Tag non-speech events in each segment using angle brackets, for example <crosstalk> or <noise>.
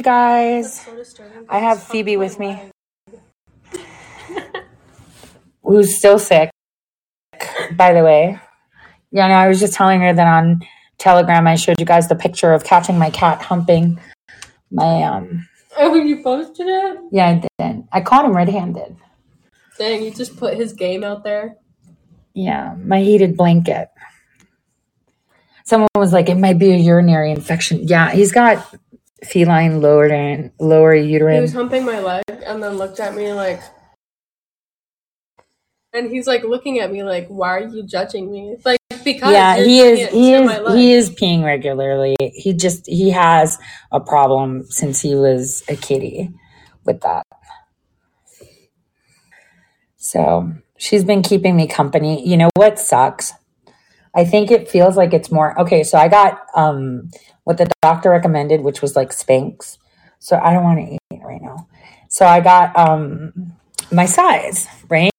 Hey guys, I have Phoebe with me, <laughs> who's still sick, by the way. Yeah, no, I was just telling her that on Telegram I showed you guys the picture of catching my cat humping my um. Oh, <laughs> you posted it? Yeah, I did. I caught him red-handed. Dang, you just put his game out there. Yeah, my heated blanket. Someone was like, it might be a urinary infection. Yeah, he's got feline lower and lower uterine. He was humping my leg and then looked at me like, and he's like looking at me like, "Why are you judging me?" Like because Yeah, he is. He is. He is peeing regularly. He just he has a problem since he was a kitty with that. So she's been keeping me company. You know what sucks? I think it feels like it's more okay. So I got um what the doctor recommended, which was like Spanx. So I don't want to eat right now. So I got um my size right,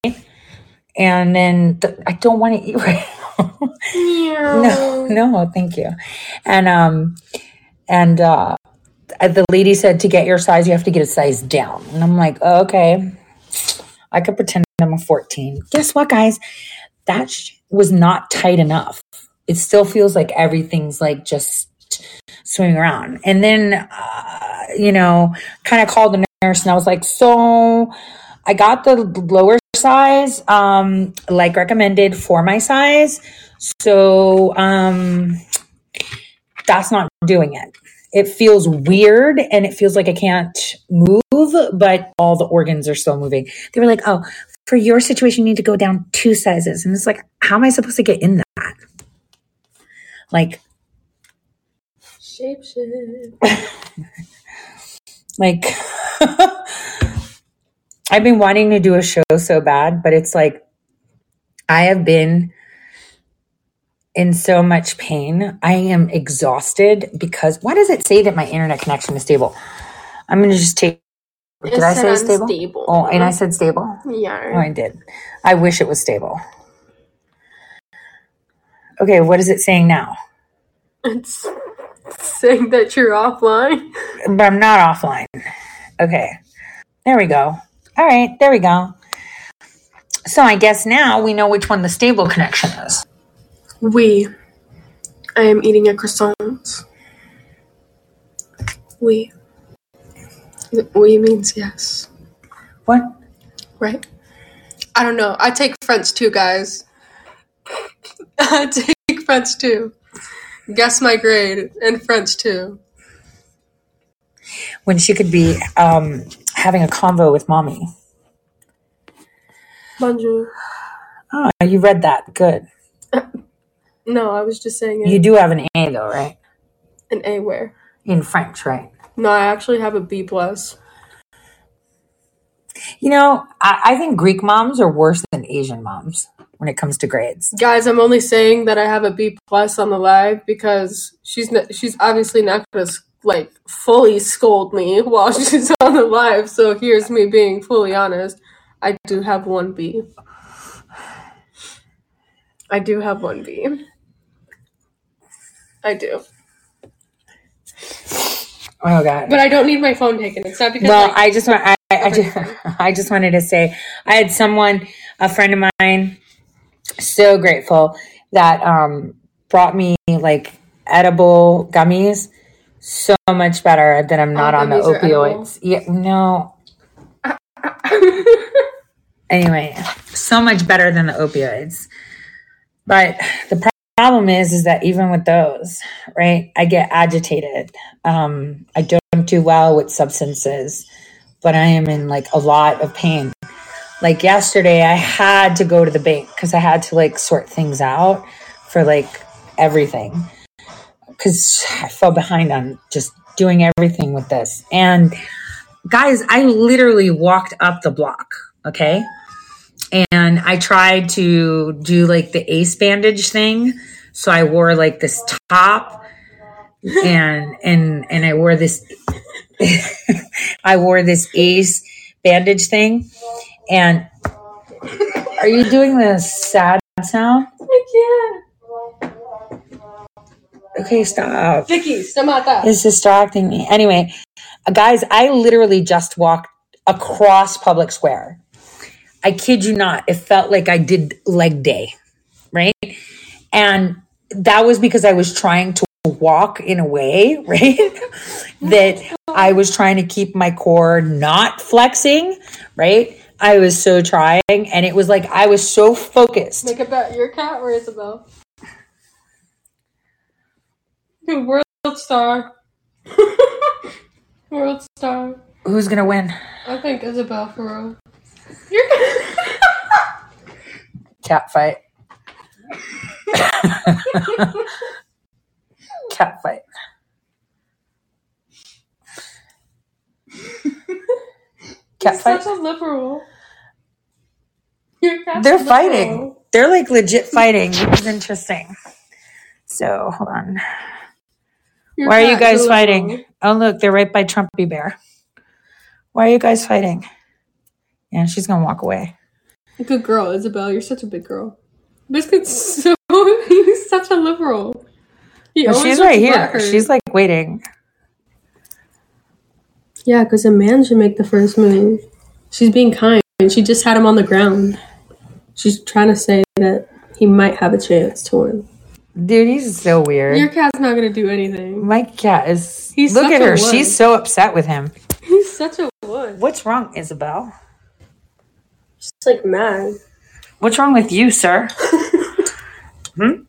and then th- I don't want to eat right now. <laughs> no, no, thank you. And um and uh the lady said to get your size you have to get a size down. And I'm like, oh, okay. I could pretend I'm a 14. Guess what, guys? That sh- was not tight enough. It still feels like everything's like just swimming around. And then, uh, you know, kind of called the nurse and I was like, so I got the lower size, um, like recommended for my size. So, um, that's not doing it. It feels weird and it feels like I can't move, but all the organs are still moving. They were like, oh, for your situation, you need to go down two sizes. And it's like, how am I supposed to get in that? Like, Shape shit. <laughs> like, <laughs> I've been wanting to do a show so bad, but it's like, I have been in so much pain. I am exhausted because why does it say that my internet connection is stable? I'm going to just take. Did It I say stable? unstable. Oh, and I said stable. Oh, Yeah. I did. I wish it was stable. Okay, what is it saying now? It's saying that you're offline. But I'm not offline. Okay, there we go. All right, there we go. So I guess now we know which one the stable connection is. We. I am eating a croissant. We. We means yes, What? right? I don't know. I take French too, guys. <laughs> I take French too. Guess my grade in French too. When she could be um, having a convo with mommy. Bonjour. Oh, you read that. Good. <laughs> No, I was just saying it You do have an A though, right? An A where. In French, right? No, I actually have a B plus. You know, I, I think Greek moms are worse than Asian moms when it comes to grades. Guys, I'm only saying that I have a B plus on the live because she's n- she's obviously not gonna like fully scold me <laughs> while she's on the live. So here's me being fully honest. I do have one B. I do have one B. I do, Oh god. but I don't need my phone taken. It's not because well, like, I just want I, I, I just <laughs> I just wanted to say I had someone, a friend of mine, so grateful that um brought me like edible gummies. So much better than I'm not All on the opioids. Yeah, no. <laughs> Anyway, so much better than the opioids. But the problem is, is that even with those, right, I get agitated. Um, I don't do well with substances, but I am in like a lot of pain. Like yesterday, I had to go to the bank because I had to like sort things out for like everything because I fell behind on just doing everything with this. And guys, I literally walked up the block, okay? And I tried to do like the ace bandage thing. So I wore like this top <laughs> and and and I wore this <laughs> I wore this ace bandage thing. And are you doing the sad sound? I can't. Okay, stop. Vicky, stomata. It's distracting me. Anyway, Uh, guys, I literally just walked across Public Square. I kid you not. It felt like I did leg day, right? And that was because I was trying to walk in a way, <laughs> right? that I was trying to keep my core not flexing, right? I was so trying, and it was like I was so focused. Make a bet. Your cat or Isabel? World star. <laughs> World star. Who's gonna win? I think Isabel for real. Your Cat fight. <laughs> Cat fight. <laughs> Cat He's fight. such a liberal. They're a fighting. They're like legit fighting, which is interesting. So hold on. Your Why are you guys liberal. fighting? Oh look, they're right by Trumpy Bear. Why are you guys fighting? Yeah, she's gonna walk away. Good girl, Isabel. You're such a big girl. Biscuit's <laughs> so he's such a liberal. He always she's right here. her. She's like waiting. Yeah, because a man should make the first move. She's being kind. She just had him on the ground. She's trying to say that he might have a chance to win. Dude, he's so weird. Your cat's not gonna do anything. My cat is. He's look at her. She's so upset with him. He's such a wuss. What's wrong, Isabel? Just like mad. What's wrong with you, sir? <laughs> Hmm.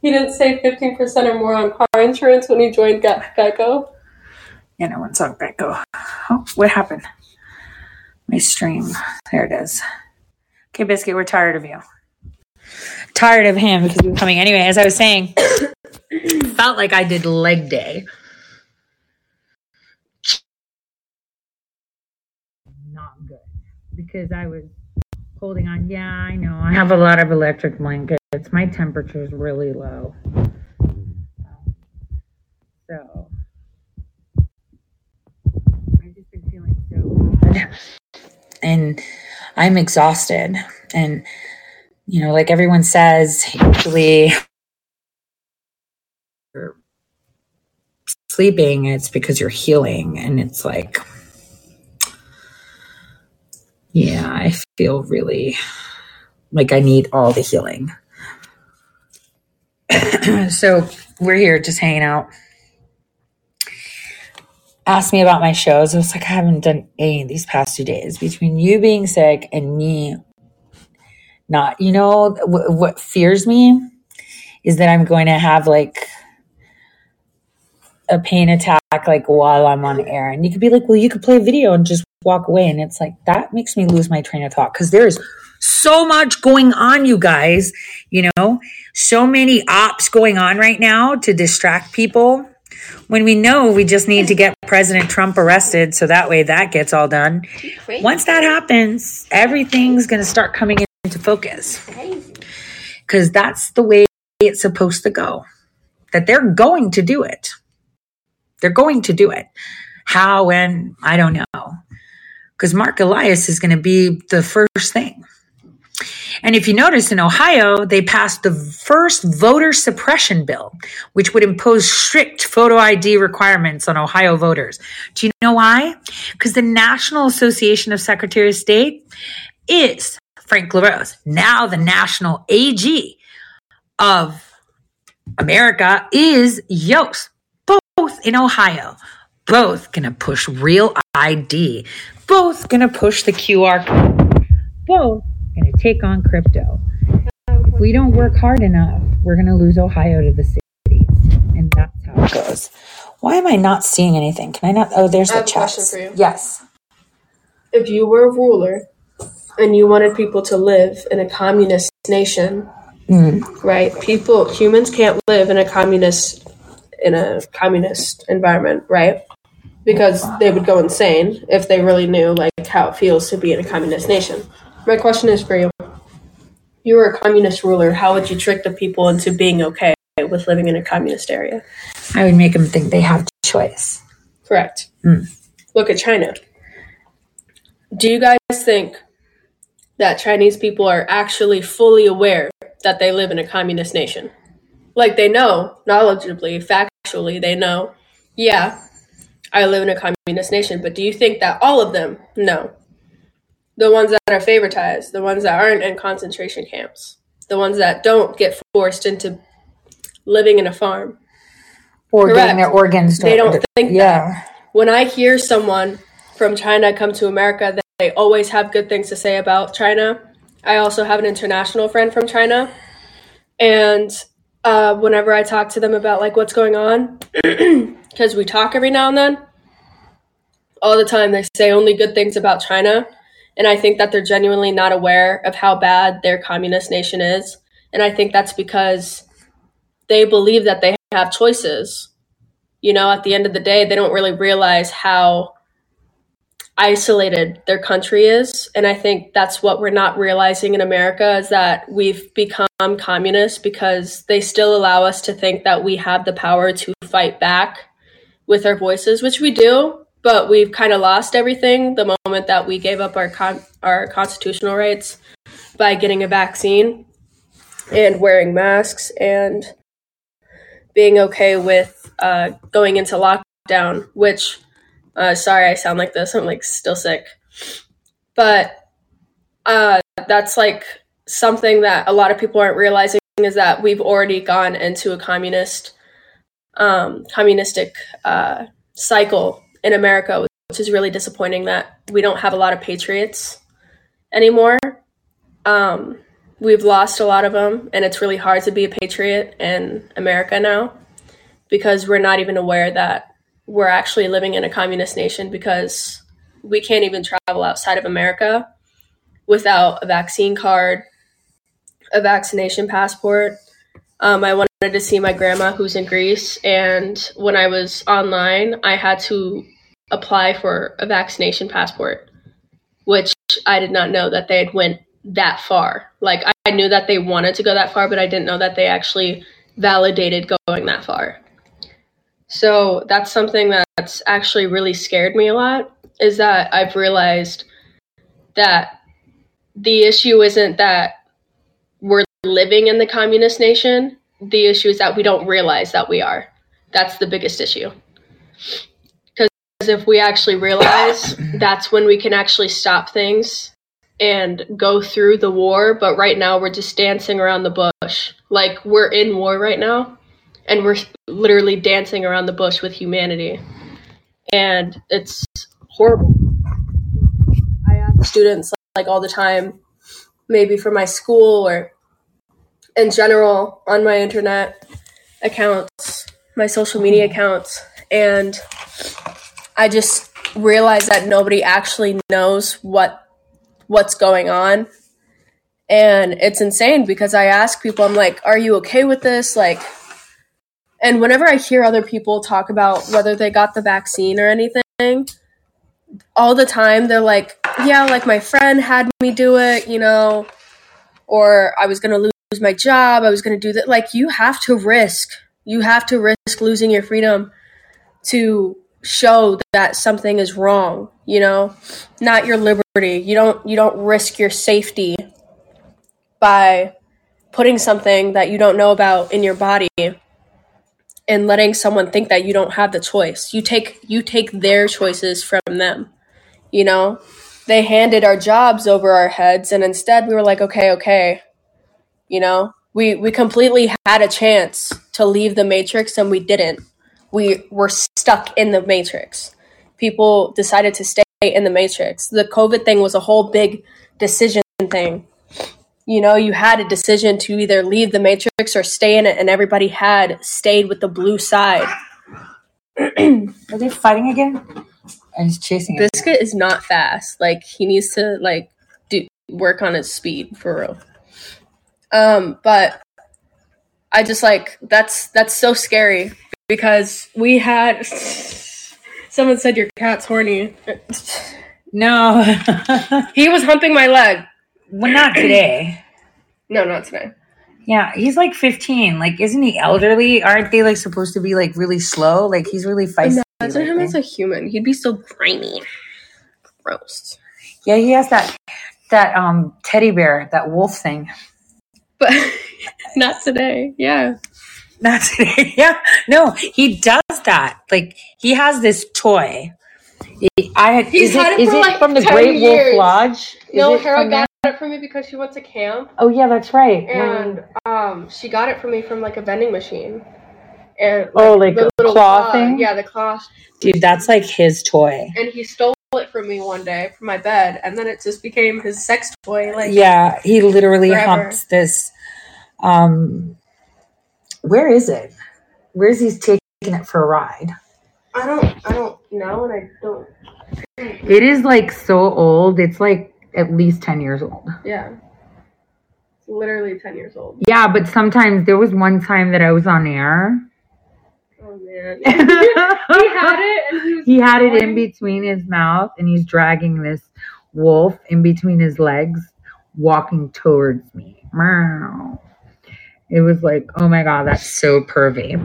He didn't save fifteen percent or more on car insurance when he joined Ge- Geico. Yeah, no one's on Geico. Oh, what happened? My stream. There it is. Okay, Biscuit, we're tired of you. Tired of him because he was coming anyway. As I was saying, <coughs> felt like I did leg day. Not good because I was holding on. Yeah, I know. I have a lot of electric blankets. My temperature is really low. So. I've just been And I'm exhausted. And, you know, like everyone says, usually you're sleeping, it's because you're healing. And it's like, yeah, I feel really like I need all the healing. <clears throat> so we're here just hanging out asked me about my shows. I was like, I haven't done any these past two days between you being sick and me not. You know what, what fears me is that I'm going to have like a pain attack like while I'm on air, and you could be like, well, you could play a video and just walk away, and it's like that makes me lose my train of thought because there's so much going on, you guys. You know, so many ops going on right now to distract people when we know we just need to get President Trump arrested so that way that gets all done. Once that happens, everything's going to start coming into focus because that's the way it's supposed to go. That they're going to do it. They're going to do it. How and I don't know. Because Marc Elias is going to be the first thing. And if you notice in Ohio, they passed the first voter suppression bill, which would impose strict photo ID requirements on Ohio voters. Do you know why? Because the National Association of Secretary of State is Frank LaRose, now the national AG of America, is Yost, both in Ohio. Both gonna push real ID. Both gonna push the QR code. Both going to take on crypto. If we don't work hard enough, we're going to lose Ohio to the cities. And that's how it goes. Why am I not seeing anything? Can I not? Oh, there's the have a question chats. for you. Yes. If you were a ruler and you wanted people to live in a communist nation, Mm. right? People, humans can't live in a communist in a communist environment, right? Because they would go insane if they really knew like how it feels to be in a communist nation. My question is for you. You were a communist ruler. How would you trick the people into being okay with living in a communist area? I would make them think they have choice. Correct. Mm. Look at China. Do you guys think that Chinese people are actually fully aware that they live in a communist nation? Like they know, knowledgeably, factually, they know yeah, I live in a communist nation, but do you think that all of them? No. The ones that are favoritized, the ones that aren't in concentration camps, the ones that don't get forced into living in a farm. Or Correct. getting their organs. They don't think that. Yeah. When I hear someone from China come to America, that they always have good things to say about China. I also have an international friend from China, and uh, whenever I talk to them about like what's going on, <clears throat> because we talk every now and then, all the time they say only good things about China, and I think that they're genuinely not aware of how bad their communist nation is, and I think that's because they believe that they have choices. You know, at the end of the day, they don't really realize how isolated their country is. And I think that's what we're not realizing in America is that we've become communist because they still allow us to think that we have the power to fight back with our voices, which we do, but we've kind of lost everything the moment that we gave up our con- our constitutional rights by getting a vaccine and wearing masks and being okay with uh, going into lockdown, which uh, sorry, I sound like this. I'm like still sick, but uh, that's like something that a lot of people aren't realizing is that we've already gone into a communist, um, communistic uh, cycle in America, which is really disappointing. That we don't have a lot of patriots anymore. Um, we've lost a lot of them, and it's really hard to be a patriot in America now because we're not even aware that we're actually living in a communist nation because we can't even travel outside of America without a vaccine card, a vaccination passport. Um, I wanted to see my grandma who's in Greece, and when I was online, I had to apply for a vaccination passport, which I did not know that they had went that far. Like I knew that they wanted to go that far, but I didn't know that they actually validated going that far. So that's something that's actually really scared me a lot is that I've realized that the issue isn't that we're living in the communist nation. The issue is that we don't realize that we are. That's the biggest issue. If we actually realize, <coughs> that's when we can actually stop things and go through the war. But right now, we're just dancing around the bush. Like, we're in war right now and we're literally dancing around the bush with humanity and it's horrible i ask students like all the time maybe for my school or in general on my internet accounts my social media accounts and i just realize that nobody actually knows what what's going on and it's insane because i ask people i'm like are you okay with this like and whenever I hear other people talk about whether they got the vaccine or anything, all the time they're like, yeah, like my friend had me do it, you know, or I was going to lose my job, I was going to do that. Like, you have to risk, you have to risk losing your freedom to show that something is wrong, you know, not your liberty. You don't you don't risk your safety by putting something that you don't know about in your body and letting someone think that you don't have the choice. You take you take their choices from them. You know? They handed our jobs over our heads and instead we were like, "Okay, okay." You know? We we completely had a chance to leave the matrix and we didn't. We were stuck in the matrix. People decided to stay in the matrix. The COVID thing was a whole big decision thing you know, you had a decision to either leave the matrix or stay in it, and everybody had stayed with the blue side. <clears throat> Are they fighting again? And he's chasing. Biscuit is not fast. Like he needs to like do work on his speed for real. Um, but I just like that's that's so scary because we had someone said your cat's horny. No. <laughs> He was humping my leg. well, not today. No, not today. Yeah, he's like 15. Like, isn't he elderly? Aren't they like supposed to be like really slow? Like, he's really feisty. Imagine him lately. as a human. He'd be so grimy. Gross. yeah, he has that that um teddy bear, that wolf thing. But <laughs> not today. Yeah. Not today. <laughs> yeah. No, he does that. Like he has this toy. I had. He's is had it, it is for, it like, from the 10 Great years. Wolf Lodge? Is No, Hera got it for me because she went to camp, Oh yeah, that's right. and um, she got it for me from like a vending machine. And Oh, like the a little claw thing? Yeah, the claw. Dude, that's like his toy. And he stole it from me one day from my bed, and then it just became his sex toy. Like, Yeah, he literally Forever. humps this. Um, where is it? Where's he taking it for a ride? I don't, I don't know, and I don't. It is like so old. It's like at least 10 years old. Yeah, It's literally ten years old. Yeah, but sometimes there was one time that I was on air. Oh man, <laughs> he had it, and he was. he had it in between his mouth and he's dragging this wolf in between his legs, walking towards me. Meow. It was like, oh my God, that's so pervy.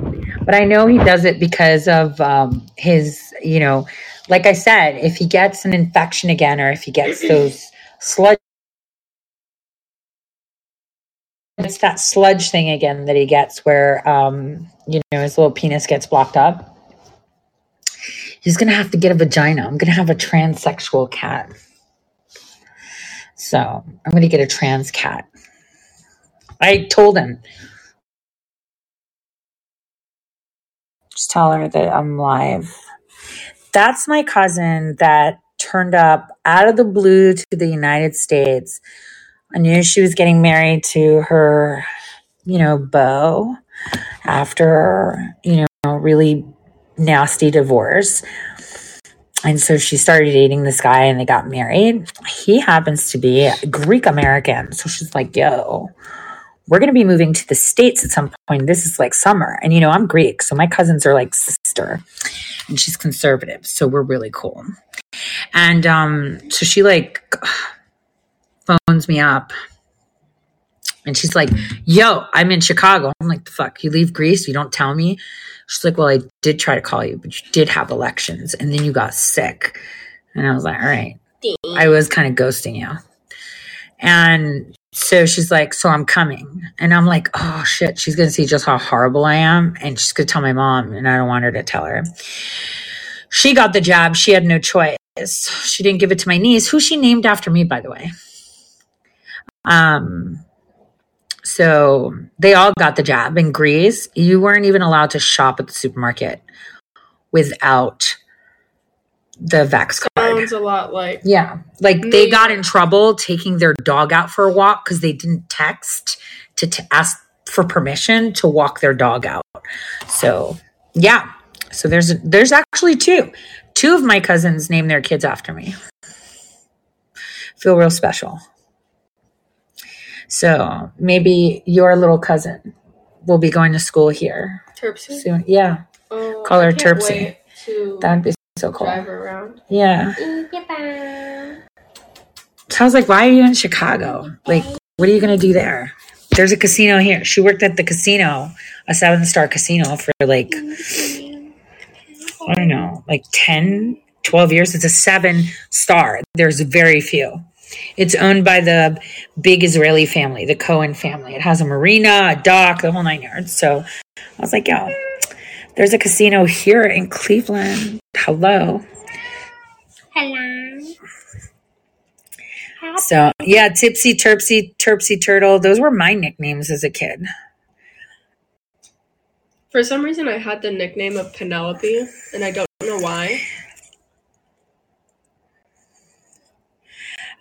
But I know he does it because of um, his, you know, like I said, if he gets an infection again or if he gets <clears throat> those sludge. It's that sludge thing again that he gets where, um, you know, his little penis gets blocked up. He's going to have to get a vagina. I'm going to have a transsexual cat. So I'm going to get a trans cat. I told him. Just tell her that I'm live. That's my cousin that turned up out of the blue to the United States. I knew she was getting married to her, you know, beau after, you know, really nasty divorce. And so she started dating this guy and they got married. He happens to be Greek American. So she's like, yo, we're going to be moving to the States at some point. This is like summer. And, you know, I'm Greek. So my cousins are like sister and she's conservative. So we're really cool. And um, so she like <sighs> phones me up and she's like, yo, I'm in Chicago. I'm like, the fuck? You leave Greece? You don't tell me? She's like, well, I did try to call you, but you did have elections and then you got sick. And I was like, all right. I was kind of ghosting you. And so she's like, so I'm coming. And I'm like, oh shit, she's going to see just how horrible I am. And she's going to tell my mom, and I don't want her to tell her. She got the job. She had no choice. She didn't give it to my niece, who she named after me, by the way. Um, so they all got the job in Greece. You weren't even allowed to shop at the supermarket without the Vax card. Sounds a lot like. Yeah. Like New they got in trouble taking their dog out for a walk because they didn't text to t- ask for permission to walk their dog out. So, yeah. So there's there's actually two. Two of my cousins named their kids after me. Feel real special. So maybe your little cousin will be going to school here Terpsy? soon. Yeah, Oh, Call her Terpsy. wait To that would be so cool. drive around. Yeah. So I was like, why are you in Chicago? Like, what are you going to do there? There's a casino here. She worked at the casino, a seven star casino for like, I don't know, like 10, 12 years. It's a seven star. There's very few. It's owned by the big Israeli family, the Cohen family. It has a marina, a dock, the whole nine yards. So I was like, yo, there's a casino here in Cleveland. Hello. Hello. So yeah, Tipsy, Terpsy, Terpsy Turtle. Those were my nicknames as a kid. For some reason, I had the nickname of Penelope, and I don't know why.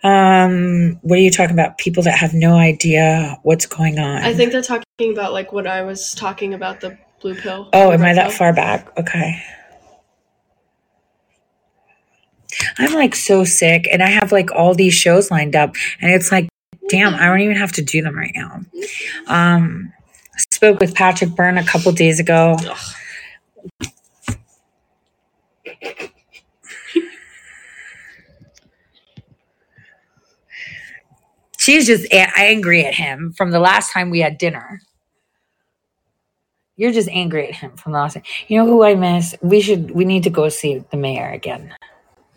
Um, what are you talking about? People that have no idea what's going on. I think they're talking about like what I was talking about the blue pill. Oh, am I that pill. far back? Okay. I'm like so sick, and I have like all these shows lined up, and it's like, damn, I don't even have to do them right now. Um, I spoke with Patrick Byrne a couple days ago. <laughs> She's just a- angry at him from the last time we had dinner. You're just angry at him from the last time. You know who I miss? We should. We need to go see the mayor again.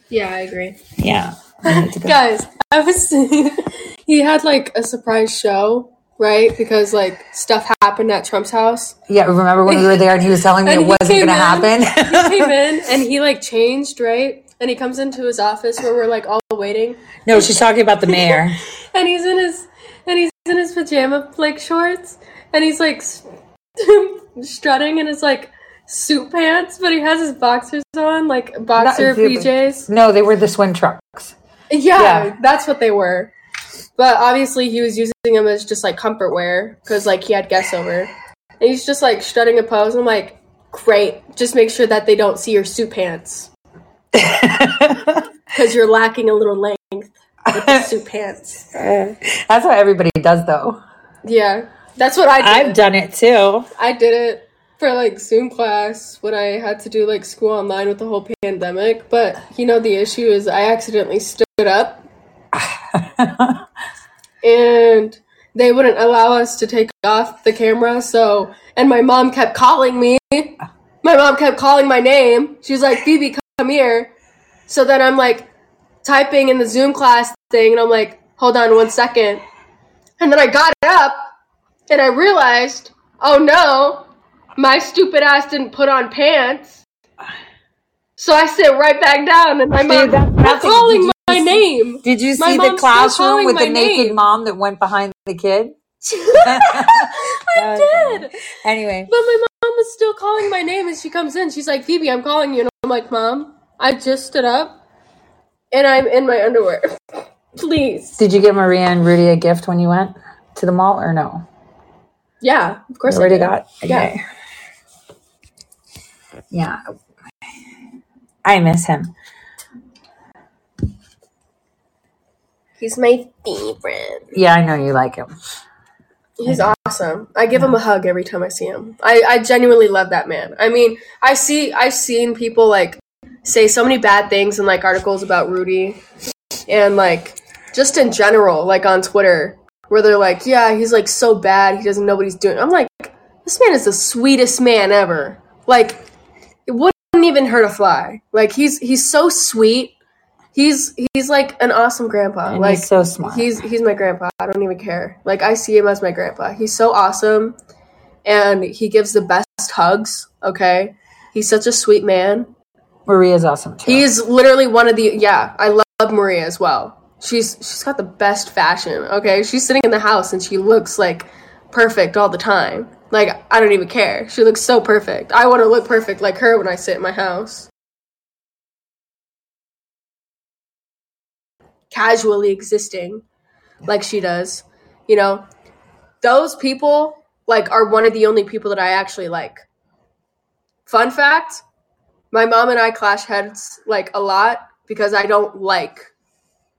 Yeah, I agree. Yeah. we need to go. <laughs> Guys, I was <laughs> he had like a surprise show right? Because like stuff happened at Trump's house. Yeah, remember when we were there and he was telling me <laughs> it wasn't going to happen? he came in and he like changed, right? And he comes into his office where we're like all waiting, no, she's talking about the mayor. and he's in his and he's in his pajama like shorts, and he's like strutting in his like suit pants, but he has his boxers on, like boxer That- PJs. No, they were the swim trunks. Yeah, Yeah. that's what they were. But obviously, he was using them as just like comfort wear because like he had guests over, and he's just like strutting a pose. I'm like, great. Just make sure that they don't see your suit pants <laughs> because you're lacking a little length with the suit pants. <laughs> That's what everybody does, though. Yeah, that's what I did. I've done it too. I did it for like Zoom class when I had to do like school online with the whole pandemic. But you know, the issue is I accidentally stood up <laughs> and they wouldn't allow us to take off the camera. So, and my mom kept calling me. My mom kept calling my name. She was like, Phoebe, come here. So then I'm like typing in the Zoom class thing and I'm like, hold on one second. And then I got up and I realized, oh no, my stupid ass didn't put on pants. So I sit right back down and my mom that's was calling my see- name. Did you see the classroom with the naked name. mom that went behind the kid? <laughs> <laughs> I did. Anyway, But my mom was still calling my name and she comes in. She's like, Phoebe, I'm calling you. And I'm like, Mom, I just stood up and I'm in my underwear. <laughs> Please. did you give Maria and Rudy a gift when you went to the mall or no? Yeah, of course. You I already got? Yeah. Okay. Yeah. I miss him. He's my favorite. Yeah, I know you like him. He's awesome. I give him a hug every time I see him. I, I genuinely love that man. I mean, I see I've seen people like say so many bad things in like articles about Rudy and like just in general, like on Twitter, where they're like, Yeah, he's like so bad, he doesn't know what he's doing. I'm like, this man is the sweetest man ever. Like it wouldn't even hurt a fly. Like he's he's so sweet. He's he's like an awesome grandpa. And like he's so smart. He's he's my grandpa. I don't even care. Like I see him as my grandpa. He's so awesome, and he gives the best hugs. Okay, he's such a sweet man. Maria's awesome too. He's literally one of the yeah. I love Maria as well. She's she's got the best fashion. Okay, she's sitting in the house and she looks like perfect all the time. Like I don't even care. She looks so perfect. I want to look perfect like her when I sit in my house. Casually existing like she does. You know, those people like are one of the only people that I actually like. Fun fact, my mom and I clash heads like a lot because I don't like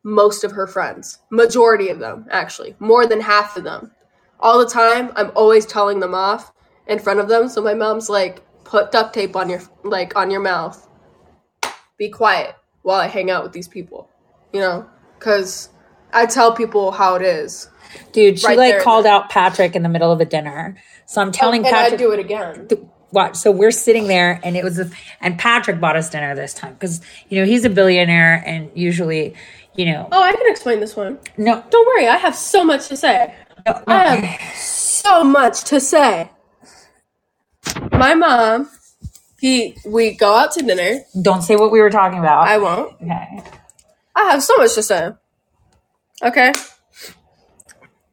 most of her friends. Majority of them, actually. More than half of them. All the time, I'm always telling them off in front of them. So my mom's like, put duct tape on your like on your mouth. Be quiet while I hang out with these people. You know? Cause I tell people how it is. Dude, she right like called out Patrick in the middle of a dinner. So I'm oh, telling and I Patrick do it again. watch. So we're sitting there, and it was, a, and Patrick bought us dinner this time because you know he's a billionaire, and usually, you know, Oh, I can explain this one. no, Don't worry, I have so much to say. no, no. I have so much to say. My mom, he, we go out to dinner. don't say what we were talking about. I won't. okay. I have so much to say. Okay.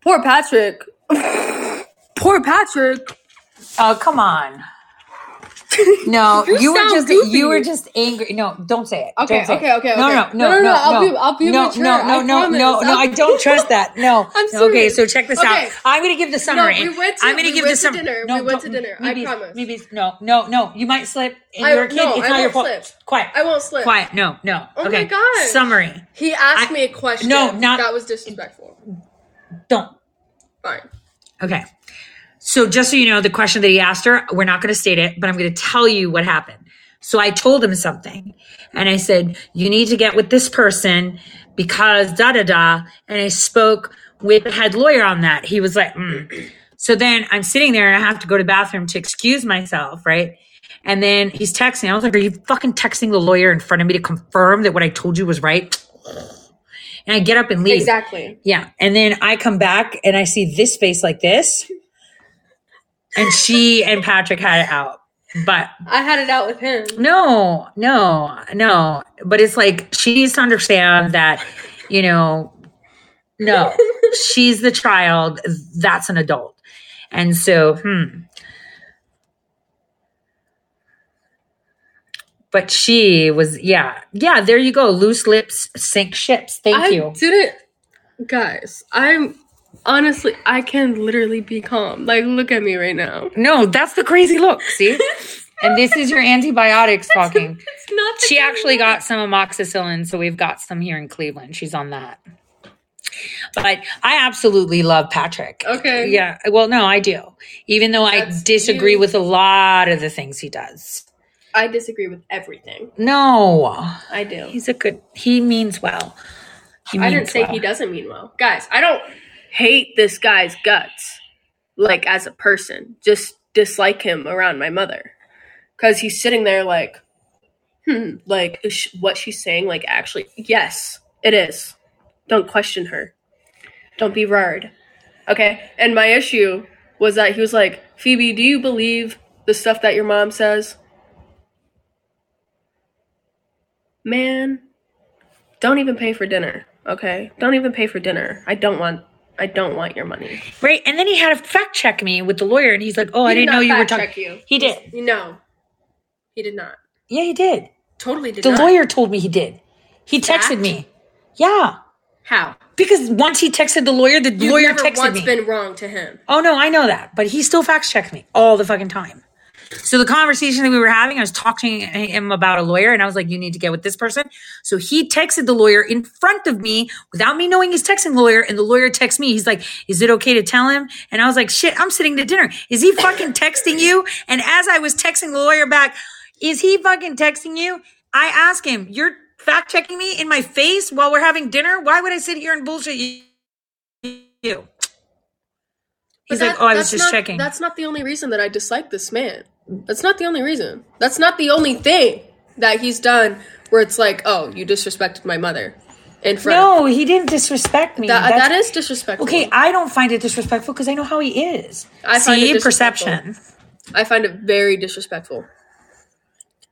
Poor Patrick. <laughs> Poor Patrick. Oh come on. No, <laughs> You you, were just goofy. you were just angry. No, don't say it. Okay, say okay, it. okay, No, no, no, No, no, no, no, I'll no. be- I'll be no, mature, no, no, no, no, no. I don't trust that. <laughs> No. I'm Okay, so check this Okay. out. I'm gonna give the summary. we went to- I'm gonna we give the to summary. dinner. No, We went to dinner. I promise. Maybe no, no, no. You might slip. And I- you're a kid. no, it's I not your won't fault. slip. Quiet. I won't slip. Quiet. No, no. Oh my okay. God. Summary. He asked I- me a question. No, not- That was disrespectful. Don't. Fine. Okay. So just so you know, the question that he asked her, we're not going to state it, but I'm going to tell you what happened. So I told him something and I said, you need to get with this person because da da da. And I spoke with the head lawyer on that. He was like, mm. so then I'm sitting there and I have to go to the bathroom to excuse myself, right? And then he's texting. I was like, are you fucking texting the lawyer in front of me to confirm that what I told you was right? and I get up and leave. Exactly. Yeah. And then I come back and I see this face like this. And she and Patrick had it out. But I had it out with him. no, no, no. But it's like she needs to understand that, you know, no, <laughs> she's the child. That's an adult. And so, hmm. But she was, yeah, yeah, there you go. Loose lips sink ships. Thank I you. didn't, guys. I'm honestly, I can literally be calm. Like, look at me right now. No, that's the crazy look. See? <laughs> and this is your antibiotics talking. It's not. She actually look. got some amoxicillin, so we've got some here in Cleveland. She's on that. But I absolutely love Patrick. Okay. Yeah. Well, no, I do. Even though I disagree with a lot of the things he does. I disagree with everything. No. I do. He's a good he means well. He I didn't say well. he doesn't mean well. Guys, I don't hate this guy's guts, like as a person. Just dislike him around my mother. Because he's sitting there like, hmm, like, what she's saying, like, actually, yes, it is. Don't question her. Don't be rude. Okay? And my issue was that he was like, Phoebe, do you believe the stuff that your mom says? Man, don't even pay for dinner, okay? Don't even pay for dinner. I don't want I don't want your money. Right. And then he had to fact check me with the lawyer and he's like, Oh, I did didn't know not you were fact talking. check you. He did. No. He did not. Yeah, he did. Totally did The not. lawyer told me he did. He texted me. Yeah. How? Because once he texted the lawyer, the You've lawyer never texted once me. been wrong to him. oh no, I know that, but he still fact checked me all the fucking time. So the conversation that we were having, I was talking to him about a lawyer, and I was like, "You need to get with this person." So he texted the lawyer in front of me without me knowing he's texting the lawyer, and the lawyer texts me. He's like, "Is it okay to tell him?" And I was like, "Shit, I'm sitting to dinner. Is he fucking texting you?" And as I was texting the lawyer back, "Is he fucking texting you?" I ask him, "You're fact checking me in my face while we're having dinner? Why would I sit here and bullshit you?" He's But like, "Oh, I was just not- checking." That's not the only reason that I dislike this man. That's not the only reason. That's not the only thing that he's done where it's like, oh, you disrespected my mother in front. of No, he didn't disrespect me. that, uh, That's- disrespectful. okay. I don't find it disrespectful because I know how he is. I find See, it perception. I find it very disrespectful.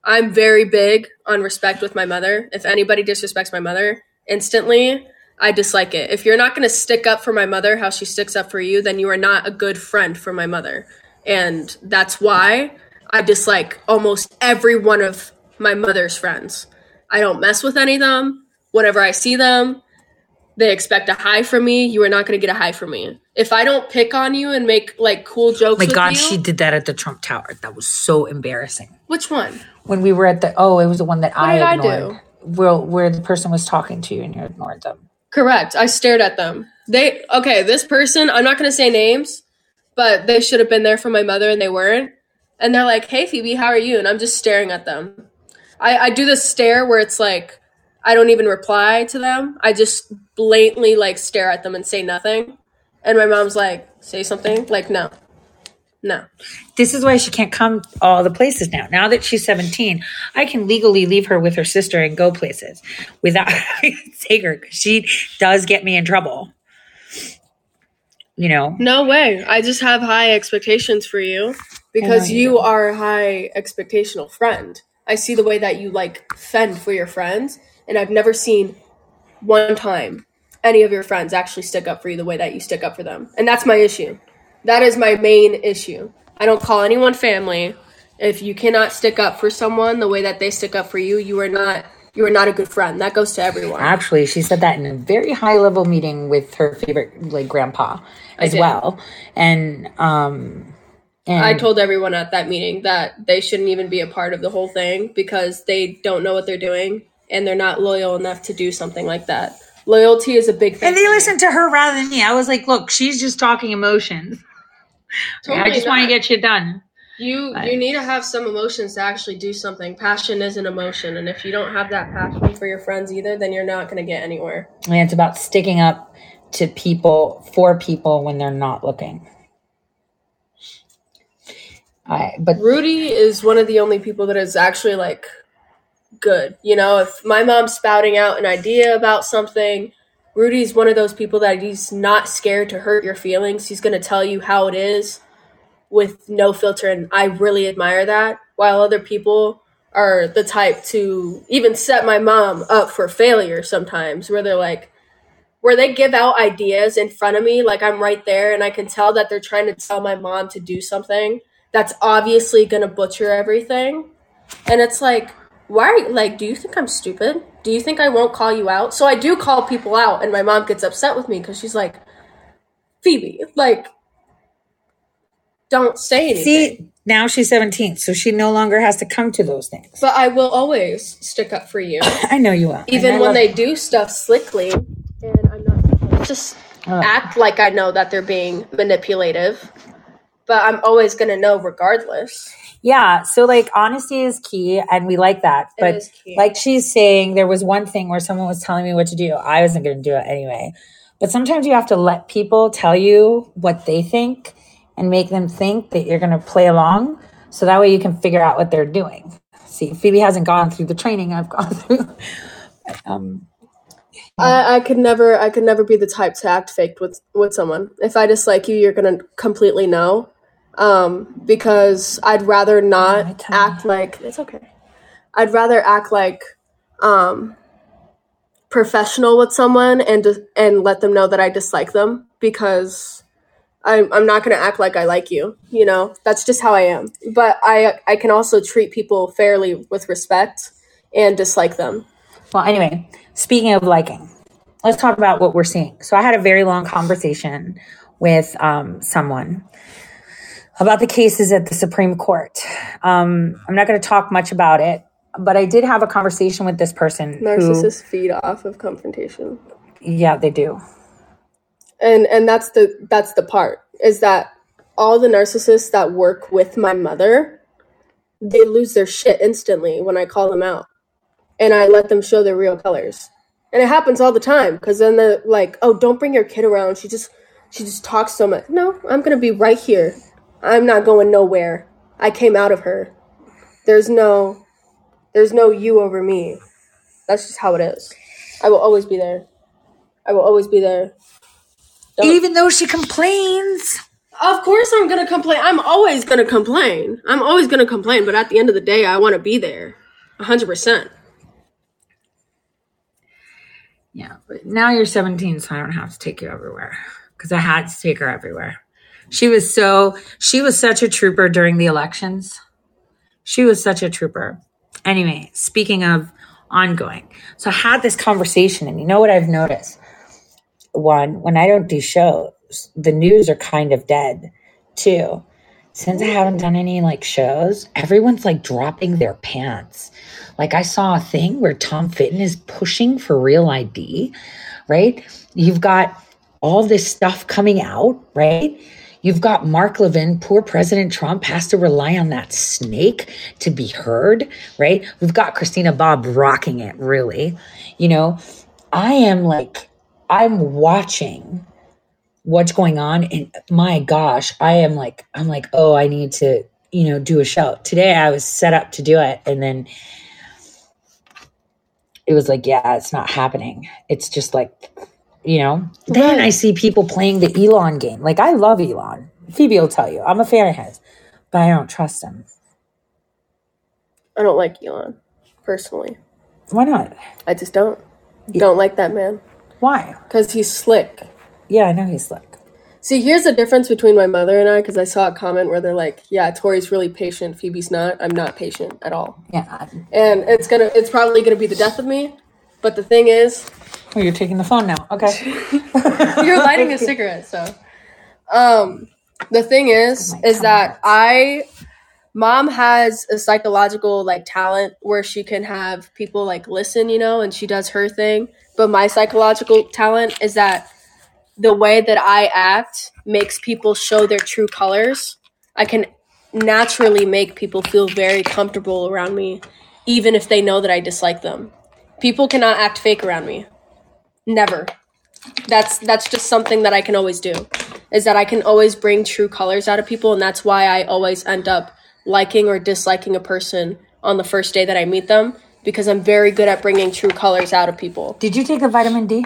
I'm very big on respect with my mother. If anybody disrespects my mother, instantly I dislike it. If you're not going to stick up for my mother how she sticks up for you, then you are not a good friend for my mother. And that's why I dislike almost every one of my mother's friends. I don't mess with any of them. Whenever I see them, they expect a high from me. You are not going to get a high from me. If I don't pick on you and make like cool jokes My God, you, she did that at the Trump Tower. That was so embarrassing. which one? When we were at the oh, it was the one that I did I ignored. Where where the person was talking to you and you ignored them. Correct. I stared at them. They okay, this person, I'm not going to say names, but they should have been there for my mother and they weren't. And they're like, "Hey Phoebe, how are you?" And I'm just staring at them. I I do this stare where it's like I don't even reply to them. I just blatantly like stare at them and say nothing. And my mom's like, "Say something." Like, "No." No. This is why she can't come all the places now. Now that she's 17, I can legally leave her with her sister and go places without <laughs> having to take her 'cause she does get me in trouble. You know, No way. I just have high expectations for you because you are a high expectational friend. I see the way that you like fend for your friends, and I've never seen one time any of your friends actually stick up for you the way that you stick up for them. And that's my issue. That is my main issue. I don't call anyone family. If you cannot stick up for someone the way that they stick up for you, you are not you are not a good friend. That goes to everyone. Actually, she said that in a very high level meeting with her favorite like grandpa as well. And um and I told everyone at that meeting that they shouldn't even be a part of the whole thing because they don't know what they're doing and they're not loyal enough to do something like that. Loyalty is a big thing. and they listened to her rather than me. I was like, look, she's just talking emotions. I just want to get shit done. you. I- You need to have some emotions to actually do something. Passion is an emotion, and if you don't have that passion for your friends either, then you're not going to get anywhere. And it's about sticking up to people for people when they're not looking. I but Rudy is one of the only people that is actually like good. You know, if my mom's spouting out an idea about something, Rudy's one of those people that he's not scared to hurt your feelings. He's going to tell you how it is with no filter. And I really admire that. While other people are the type to even set my mom up for failure sometimes, where they're like, where they give out ideas in front of me, like I'm right there, and I can tell that they're trying to tell my mom to do something that's obviously to butcher everything. And it's like, why are you, like, do you think I'm stupid? Do you think I won't call you out? So I do call people out, and my mom gets upset with me because she's like, Phoebe, like, don't say anything. See, now she's 17, so she no longer has to come to those things. but I will always stick up for you, <laughs> I know you will. Even when they do stuff slickly. And I'm not just Uh, act like I know that they're being manipulative, but I'm always gonna know regardless. Yeah, so like honesty is key, and we like that. But like she's saying, there was one thing where someone was telling me what to do. I wasn't going to do it anyway. But sometimes you have to let people tell you what they think and make them think that you're going to play along, so that way you can figure out what they're doing. See, Phoebe hasn't gone through the training I've <laughs> gone through. um, I, I could never I could never be the type to act faked with with someone. If I dislike you, you're gonna completely know. Um, because I'd rather not act like it's okay. I'd rather act like um professional with someone and and let them know that I dislike them because I'm I'm not gonna act like I like you. You know, that's just how I am. But I I can also treat people fairly with respect and dislike them. Well, anyway, speaking of liking, let's talk about what we're seeing. So I had a very long conversation with um, someone about the cases at the Supreme Court. Um, I'm not going to talk much about it, but I did have a conversation with this person who, Narcissists feed off of confrontation. yeah, they do. and and that's the that's the part is that all the narcissists that work with my mother they lose their shit instantly when i call them out and i let them show their real colors and it happens all the time because then they're like oh don't bring your kid around she just she just talks so much no i'm gonna be right here i'm not going nowhere i came out of her there's no there's no you over me that's just how it is i will always be there i will always be there Don't- Even though she complains. Of course, I'm gonna complain. I'm always gonna complain. I'm always gonna complain. But at the end of the day, I want to be there, hundred percent. Yeah, but now you're 17, so I don't have to take you everywhere because I had to take her everywhere. She was so, she was such a trooper during the elections. She was such a trooper. Anyway, speaking of ongoing, so I had this conversation, and you know what I've noticed? One, when I don't do shows, the news are kind of dead. Two, since I haven't done any like shows, everyone's like dropping their pants. Like I saw a thing where Tom Fitton is pushing for real ID, right? You've got all this stuff coming out, right? You've got Mark Levin, poor President Trump has to rely on that snake to be heard, right? We've got Christina Bobb rocking it, really. You know, I am like, I'm watching what's going on and my gosh i am like i'm like oh i need to you know do a show today i was set up to do it and then it was like yeah it's not happening it's just like you know then Right. i see people playing the elon game like i love elon phoebe will tell you i'm a fan of his but i don't trust him I don't like Elon personally. why not I just don't. Don't like that man why because he's slick. yeah i know he's slick See, here's the difference between my mother and I. Because I saw a comment where they're like, "Yeah, Tori's really patient. Phoebe's not. I'm not patient at all." yeah And it's gonna, it's probably gonna be the death of me. But the thing is, oh, you're taking the phone now. Okay. <laughs> You're lighting a cigarette so. Um the thing is my is that i mom has a psychological like talent where she can have people like listen you know and she does her thing. But my psychological talent is that the way that i act makes people show their true colors. I can naturally make people feel very comfortable around me even if they know that i dislike them. People cannot act fake around me never that's that's just something that I can always do is that I can always bring true colors out of people and that's why I always end up liking or disliking a person on the first day that I meet them because I'm very good at bringing true colors out of people. did you take the vitamin d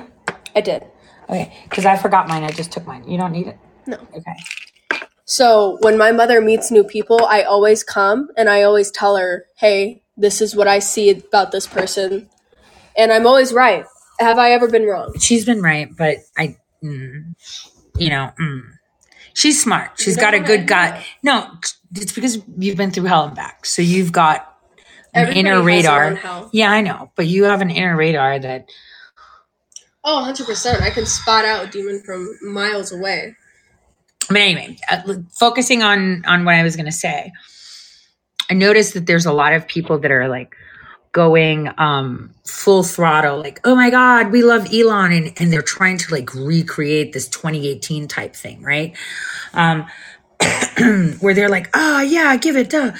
I did. Okay, because I forgot mine. I just took mine. You don't need it. No. Okay. So when my mother meets new people, I always come and I always tell her, "Hey, this is what I see about this person," and I'm always right. Have I ever been wrong? She's been right, but I, mm, you know, mm. she's smart. She's got a good gut. No, it's because you've been through hell and back. So you've got an Everybody inner radar. Yeah, I know, but you have an inner radar that Oh, 100 percent. I can spot out a demon from miles away. But anyway, uh, focusing on on what I was going to say, I noticed that there's a lot of people that are like going um full throttle like oh my god we love elon and, and they're trying to like recreate this 2018 type thing right? Um <clears throat> where they're like oh yeah give it duh.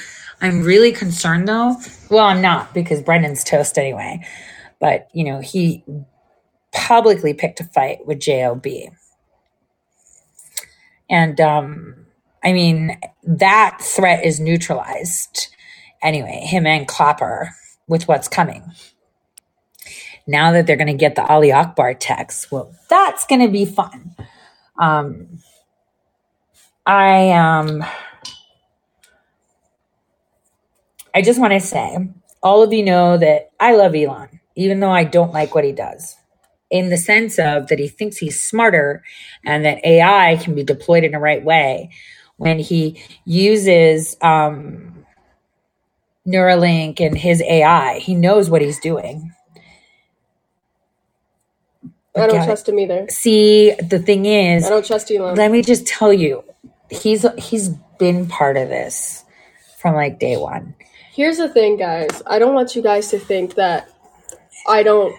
I'm really concerned though. Well i'm not because Brennan's toast anyway. But you know he publicly picked a fight with job and um, I mean, that threat is neutralized. Anyway, him and Clapper with what's coming. Now that they're going to get the Ali Akbar text, well, that's going to be fun. Um, I um, I just want to say, all of you know that I love Elon, even though I don't like what he does in the sense of that he thinks he's smarter and that AI can be deployed in the right way when he uses um, Neuralink and his AI. He knows what he's doing. I don't trust him either. See, the thing is, I don't trust Elon. let me just tell you, he's he's been part of this from like day one. Here's the thing, guys. I don't want you guys to think that I don't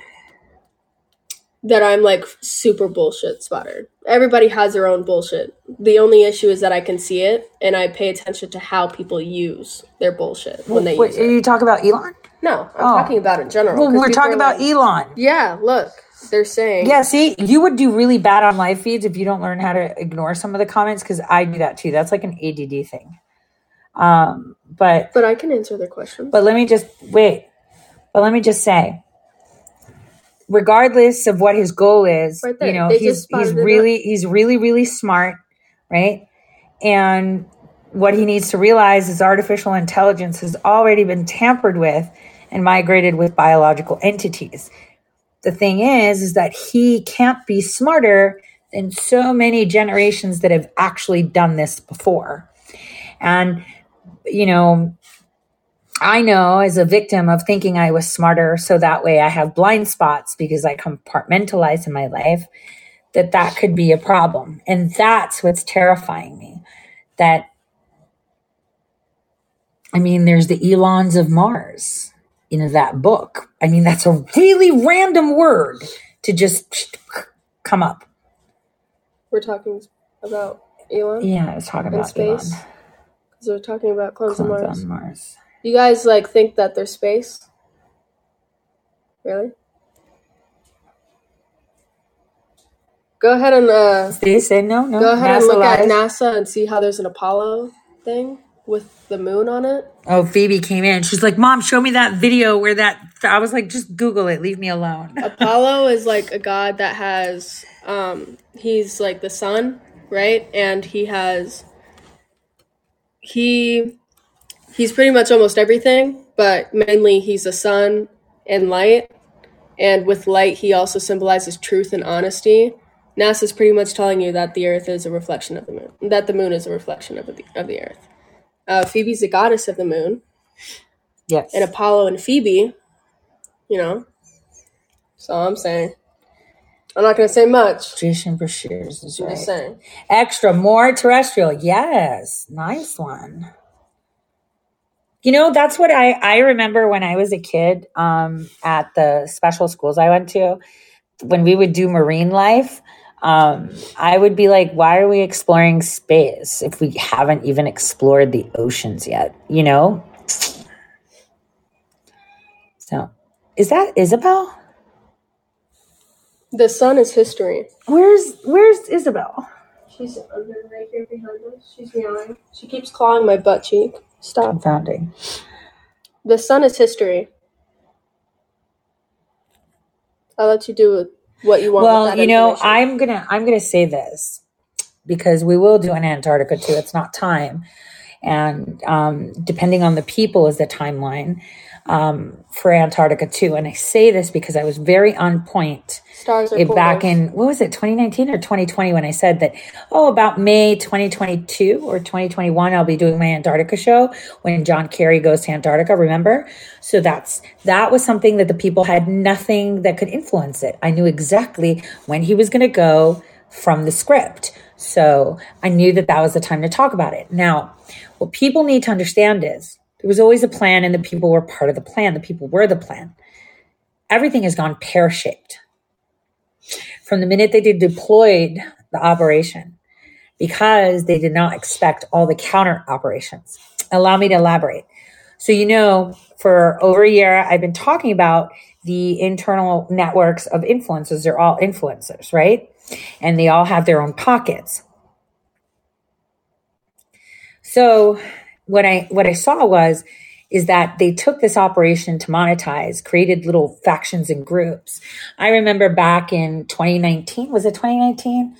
that I'm like super bullshit spotted. Everybody has their own bullshit. The only issue is that I can see it and I pay attention to how people use their bullshit when they Wait, use are it. you talking about Elon? No, I'm Oh. talking about in general. Well, we're talking about like, Elon. Yeah, look, they're saying Yeah, see, you would do really bad on live feeds if you don't learn how to ignore some of the comments because I do that too. That's like an ADD thing. Um, but But I can answer their questions. but let me just wait. But let me just say, regardless of what his goal is, Right you know, They he's he's really he's really really smart, right? And what he needs to realize is artificial intelligence has already been tampered with and migrated with biological entities. The thing is, is that he can't be smarter than so many generations that have actually done this before. And, you know, I know as a victim of thinking I was smarter, so that way I have blind spots because I compartmentalize in my life, that that could be a problem. And that's what's terrifying me. That, I mean, there's the Elons of Mars in that book. I mean, that's a really random word to just come up. We're talking about Elon Yeah, I was talking in about space. Elon. Because we're talking about clones of Clones Mars. on Mars. You guys like think that they're space? Really? Go ahead and uh, They say no, no. go ahead and NASA look at lies. NASA and see how there's an Apollo thing with the moon on it. Oh, Phoebe came in. She's like, "Mom, show me that video where that." I was like, "Just Google it. Leave me alone." <laughs> Apollo is like a god that has um he's like the sun, right? And he has he he's pretty much almost everything, but mainly he's the sun and light. And with light he also symbolizes truth and honesty. NASA's pretty much telling you that the earth is a reflection of the moon. That the moon is a reflection of the of the earth. Uh, Phoebe's the goddess of the moon, Yes. and Apollo and Phoebe, you know. So I'm saying. I'm not gonna say much. Jason Breshears is I'm right. Extra, more terrestrial. Yes, nice one. You know, that's what I I remember when I was a kid. Um, at the special schools I went to, when we would do marine life. Um, I would be like, why are we exploring space if we haven't even explored the oceans yet? You know? So, is that Isabel? The sun is history. Where's Where's Isabel? She's under right here behind us. She's meowing. She keeps clawing my butt cheek. Stop. Confounding. The sun is history. I'll let you do what you want. with Well, you know. I'm gonna I'm gonna say this because we will do an Antarctica too. It's not time, and um, depending on the people is the timeline um, for Antarctica too. And I say this because I was very on point stars are back in what was it 2019 or 2020 when i said that oh about may 2022 or 2021 i'll be doing my antarctica show when john kerry goes to antarctica remember? So that's that was something that the people had nothing that could influence it. I knew exactly when he was going to go from the script. So i knew that that was the time to talk about it. Now what people need to understand is there was always a plan and the people were part of the plan the people were the plan everything has gone pear-shaped from the minute they did deployed the operation because they did not expect all the counter operations. Allow me to elaborate. So, you know, for over a year, I've been talking about the internal networks of influencers. They're all influencers, right? And they all have their own pockets. So, what I what I saw was is that they took this operation to monetize, created little factions and groups. I remember back in 2019, was it 2019?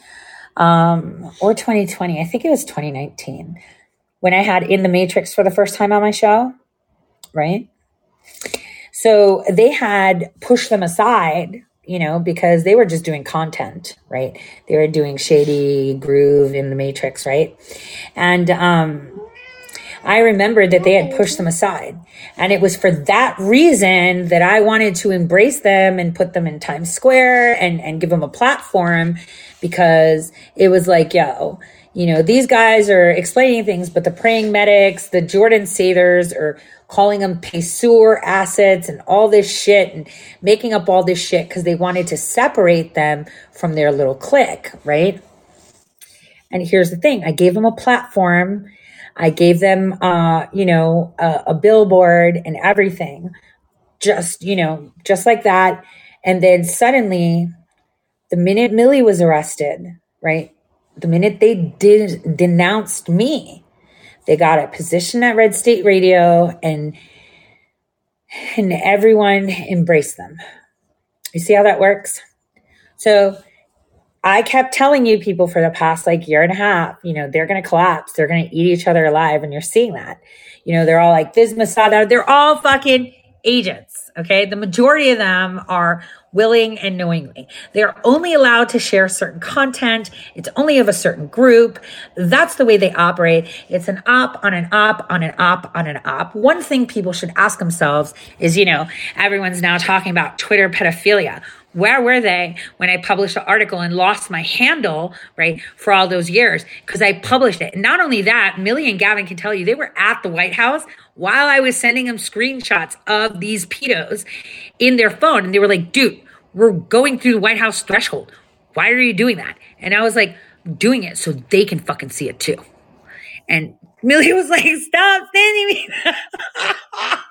Um, or 2020? I think it was 2019 when I had In the Matrix for the first time on my show, right? So they had pushed them aside, you know, because they were just doing content, right? They were doing shady groove in the Matrix, right? And um, I remembered that they had pushed them aside. And it was for that reason that I wanted to embrace them and put them in Times Square and, and give them a platform because it was like, yo, you know, these guys are explaining things, but the praying medics, the Jordan Sathers are calling them Pesur assets and all this shit and making up all this shit because they wanted to separate them from their little clique, right? And here's the thing I gave them a platform. I gave them, uh, you know, a, a billboard and everything, just, you know, just like that. And then suddenly, the minute Millie was arrested, right? The minute they did denounced me, they got a position at Red State Radio and and everyone embraced them. You see how that works? So I kept telling you people for the past like year and a half, you know, they're going to collapse. They're going to eat each other alive. And you're seeing that. You know, they're all like, this Masada, they're all fucking agents. Okay. The majority of them are willing and knowingly. They're only allowed to share certain content. It's only of a certain group. That's the way they operate. It's an op on an op on an op on an op. One thing people should ask themselves is, you know, everyone's now talking about Twitter pedophilia where were they when I published the article and lost my handle, right, for all those years? Because I published it. And not only that, Millie and Gavin can tell you they were at the White House while I was sending them screenshots of these pedos in their phone. And they were like, dude, we're going through the White House threshold. Why are you doing that? And I was like, doing it so they can fucking see it too. And Millie was like, stop sending me. that."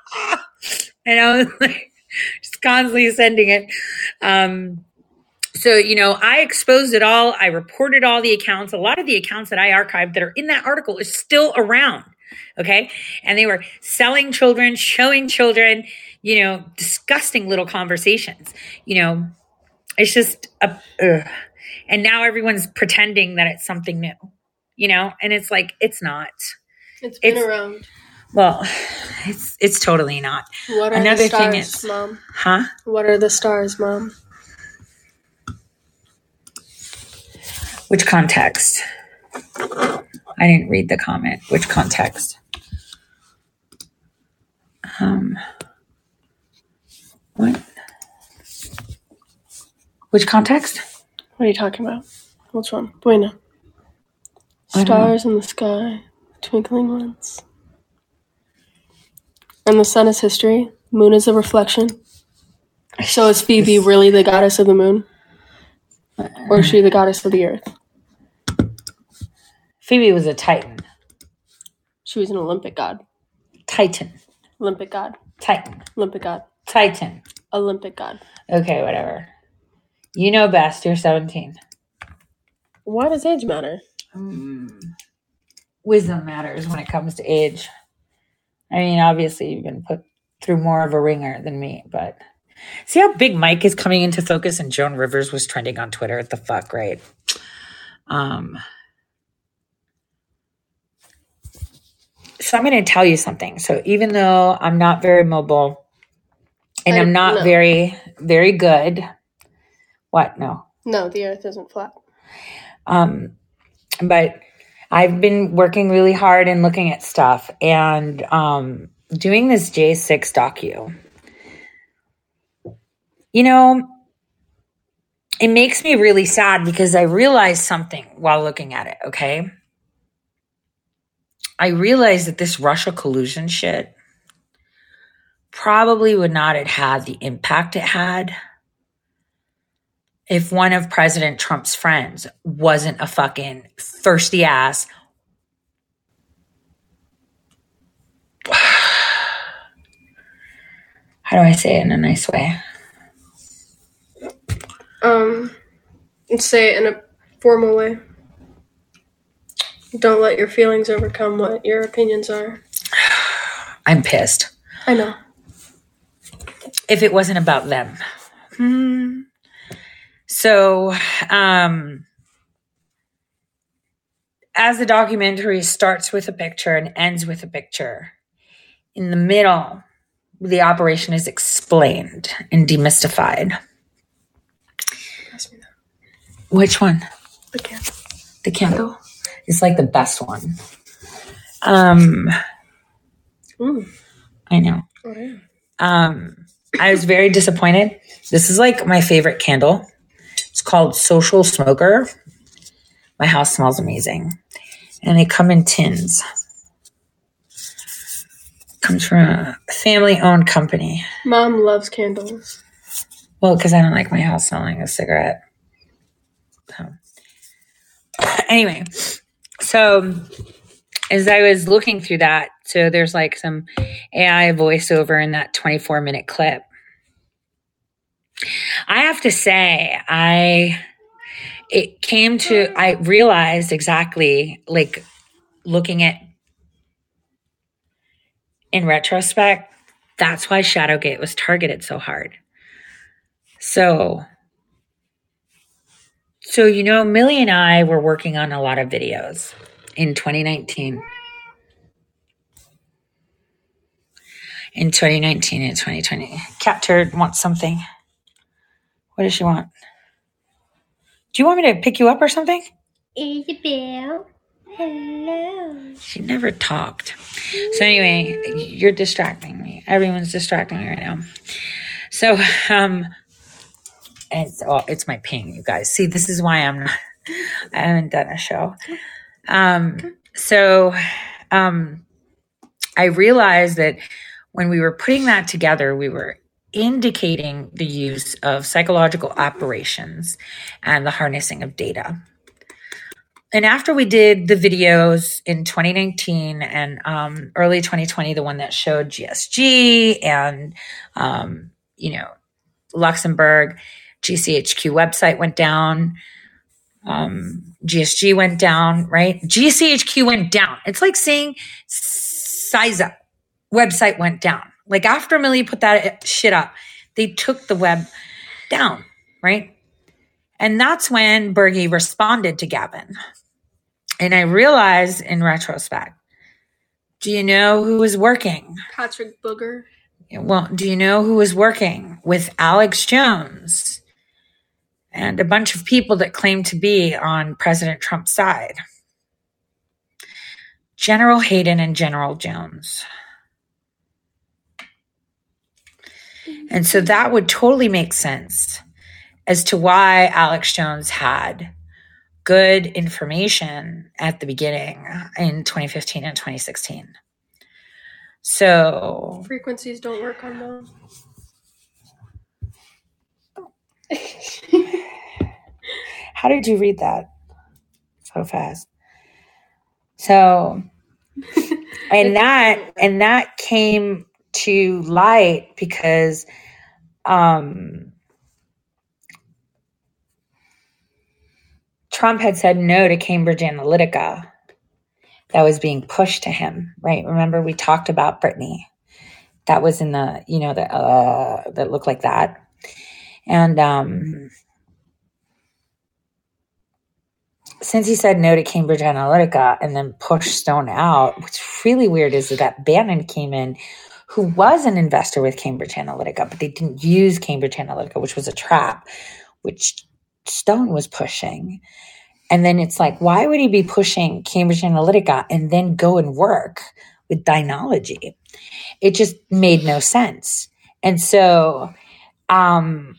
<laughs> and I was like, constantly sending it. Um, so, you know, I exposed it all. I reported all the accounts. A lot of the accounts that I archived that are in that article is still around. Okay. And they were selling children, showing children, you know, disgusting little conversations. You know, it's just a, ugh. and now everyone's pretending that it's something new, you know, and it's like, it's not. It's been it's- around. Well, it's, it's totally not. What are Another the stars, thing is- Mom? Huh? What are the stars, Mom? Which context? I didn't read the comment. Which context? Um, what? Which context? What are you talking about? Which one? Buena. I don't know. Stars in the sky, twinkling ones. And the sun is history. Moon is a reflection. So is Phoebe really the goddess of the moon? Or is she the goddess of the earth? Phoebe was a titan. She was an Olympic god. Titan. Olympic god. Titan. Olympic god. Titan. Olympic god. Okay, whatever. You know best. You're 17. Why does age matter? Hmm. Wisdom matters when it comes to age. I mean, obviously, you've been put through more of a ringer than me, but See how Big Mike is coming into focus and Joan Rivers was trending on Twitter? What the fuck, right? Um, so I'm going to tell you something. So even though I'm not very mobile and I- I'm not no. very, very good, what? No. No, the earth isn't flat. Um, but I've been working really hard and looking at stuff and um, doing this J6 docu. You know, it makes me really sad because I realized something while looking at it, okay? I realized that this Russia collusion shit probably would not have had the impact it had if one of President Trump's friends wasn't a fucking thirsty ass. <sighs> How do I say it in a nice way? Um, say it in a formal way. Don't let your feelings overcome what your opinions are. <sighs> I'm pissed. I know. If it wasn't about them. Hmm. So, um, as the documentary starts with a picture and ends with a picture, in the middle, the operation is explained and demystified. Pass me that. Which one? The candle. The candle is like the best one. Um, Mm. I know. Oh, yeah. Um, I was very disappointed. This is like my favorite candle. It's called Social Smoker. My house smells amazing, and they come in tins. Comes from a family-owned company. Mom loves candles. Well, because I don't like my house smelling a cigarette. So, anyway, so as I was looking through that, so there's like some AI voiceover in that 24 minute clip. I have to say, I it came to I realized exactly like looking at in retrospect, that's why Shadowgate was targeted so hard. So, so you know, Millie and I were working on a lot of videos in 2019. In 2019 and 2020. Cat Turd wants something. What does she want? Do you want me to pick you up or something? Isabel. Hello. She never talked. So anyway, you're distracting me. Everyone's distracting me right now. So um it's oh, it's my ping, you guys. See, this is why I'm not I haven't done a show. Um so um I realized that when we were putting that together, we were indicating the use of psychological operations and the harnessing of data and after we did the videos in 2019 and um, early 2020, the one that showed GSG and, um, you know, Luxembourg, GCHQ website went down, um, GSG went down, right? GCHQ went down. It's like saying CISA website went down. Like after Millie put that shit up, they took the web down, right? And that's when Bergy responded to Gavin. And I realized in retrospect, do you know who was working? Patrick Bergy. Well, do you know who was working with Alex Jones and a bunch of people that claim to be on President Trump's side? General Hayden and General Jones. And so that would totally make sense as to why Alex Jones had good information at the beginning in 2015 and 2016. So, Frequencies don't work on them. <laughs> how did you read that so fast? So, <laughs> and that and that came to light because um Trump had said no to Cambridge Analytica that was being pushed to him, right? Remember, we talked about Brittany that was in the you know the uh that looked like that and um since he said no to cambridge analytica and then pushed stone out what's really weird is that bannon came in who was an investor with cambridge analytica but they didn't use cambridge analytica which was a trap which stone was pushing and then it's like why would he be pushing cambridge analytica and then go and work with Dynology. It just made no sense. And so, um,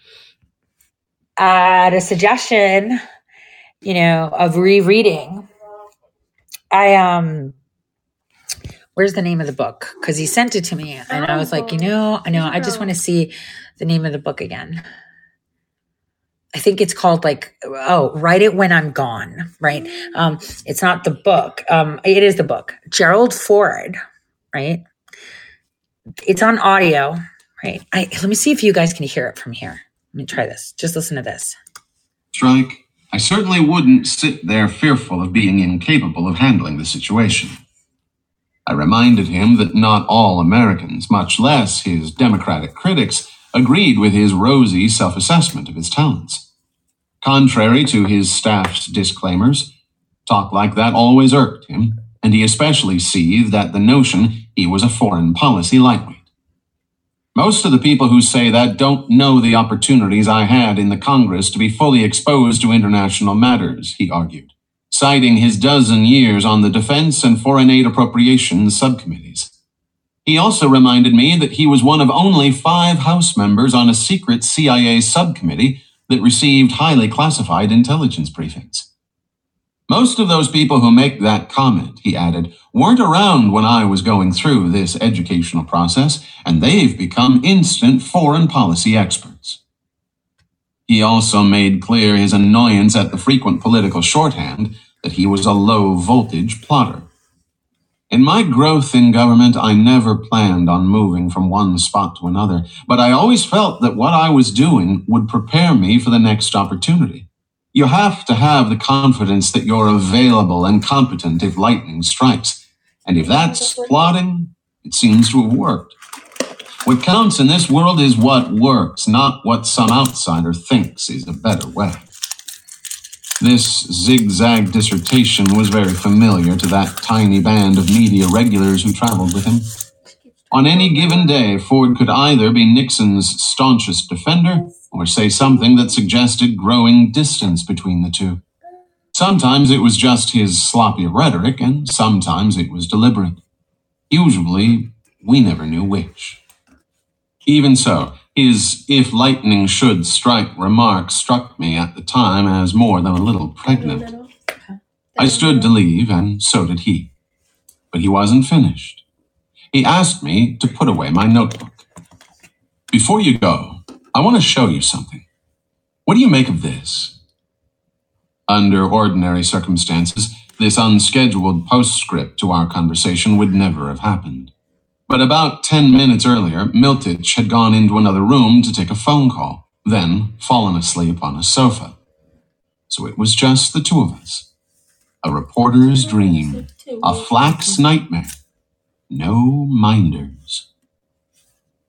at a suggestion, you know, of rereading, I um where's the name of the book? Because he sent it to me and I was like, you know, I know, I just want to see the name of the book again. I think it's called like oh, write it when I'm gone, right? Um, it's not the book. Um, it is the book. Gerald Ford, right? It's on audio, right? I let me see if you guys can hear it from here. Let me try this. Just listen to this. Strike, I certainly wouldn't sit there fearful of being incapable of handling the situation. I reminded him that not all Americans, much less his Democratic critics, agreed with his rosy self assessment of his talents. Contrary to his staff's disclaimers, talk like that always irked him, and he especially seethed at the notion he was a foreign policy lightweight. Most of the people who say that don't know the opportunities I had in the Congress to be fully exposed to international matters, he argued, citing his dozen years on the Defense and Foreign Aid Appropriations subcommittees. He also reminded me that he was one of only five House members on a secret CIA subcommittee that received highly classified intelligence briefings. Most of those people who make that comment, he added, weren't around when I was going through this educational process, and they've become instant foreign policy experts. He also made clear his annoyance at the frequent political shorthand that he was a low voltage plotter. In my growth in government, I never planned on moving from one spot to another, but I always felt that what I was doing would prepare me for the next opportunity. You have to have the confidence that you're available and competent if lightning strikes. And if that's plotting, it seems to have worked. What counts in this world is what works, not what some outsider thinks is a better way. This zigzag dissertation was very familiar to that tiny band of media regulars who traveled with him. On any given day, Ford could either be Nixon's staunchest defender or say something that suggested growing distance between the two. Sometimes it was just his sloppy rhetoric, and sometimes it was deliberate. Usually, we never knew which. Even so, his if lightning should strike remark struck me at the time as more than a little pregnant. I stood to leave, and so did he. But he wasn't finished. He asked me to put away my notebook. Before you go, I want to show you something. What do you make of this? Under ordinary circumstances, this unscheduled postscript to our conversation would never have happened. But about 10 minutes earlier, Miltich had gone into another room to take a phone call, then fallen asleep on a sofa. So it was just the two of us. A reporter's dream, a flack's nightmare. No minders.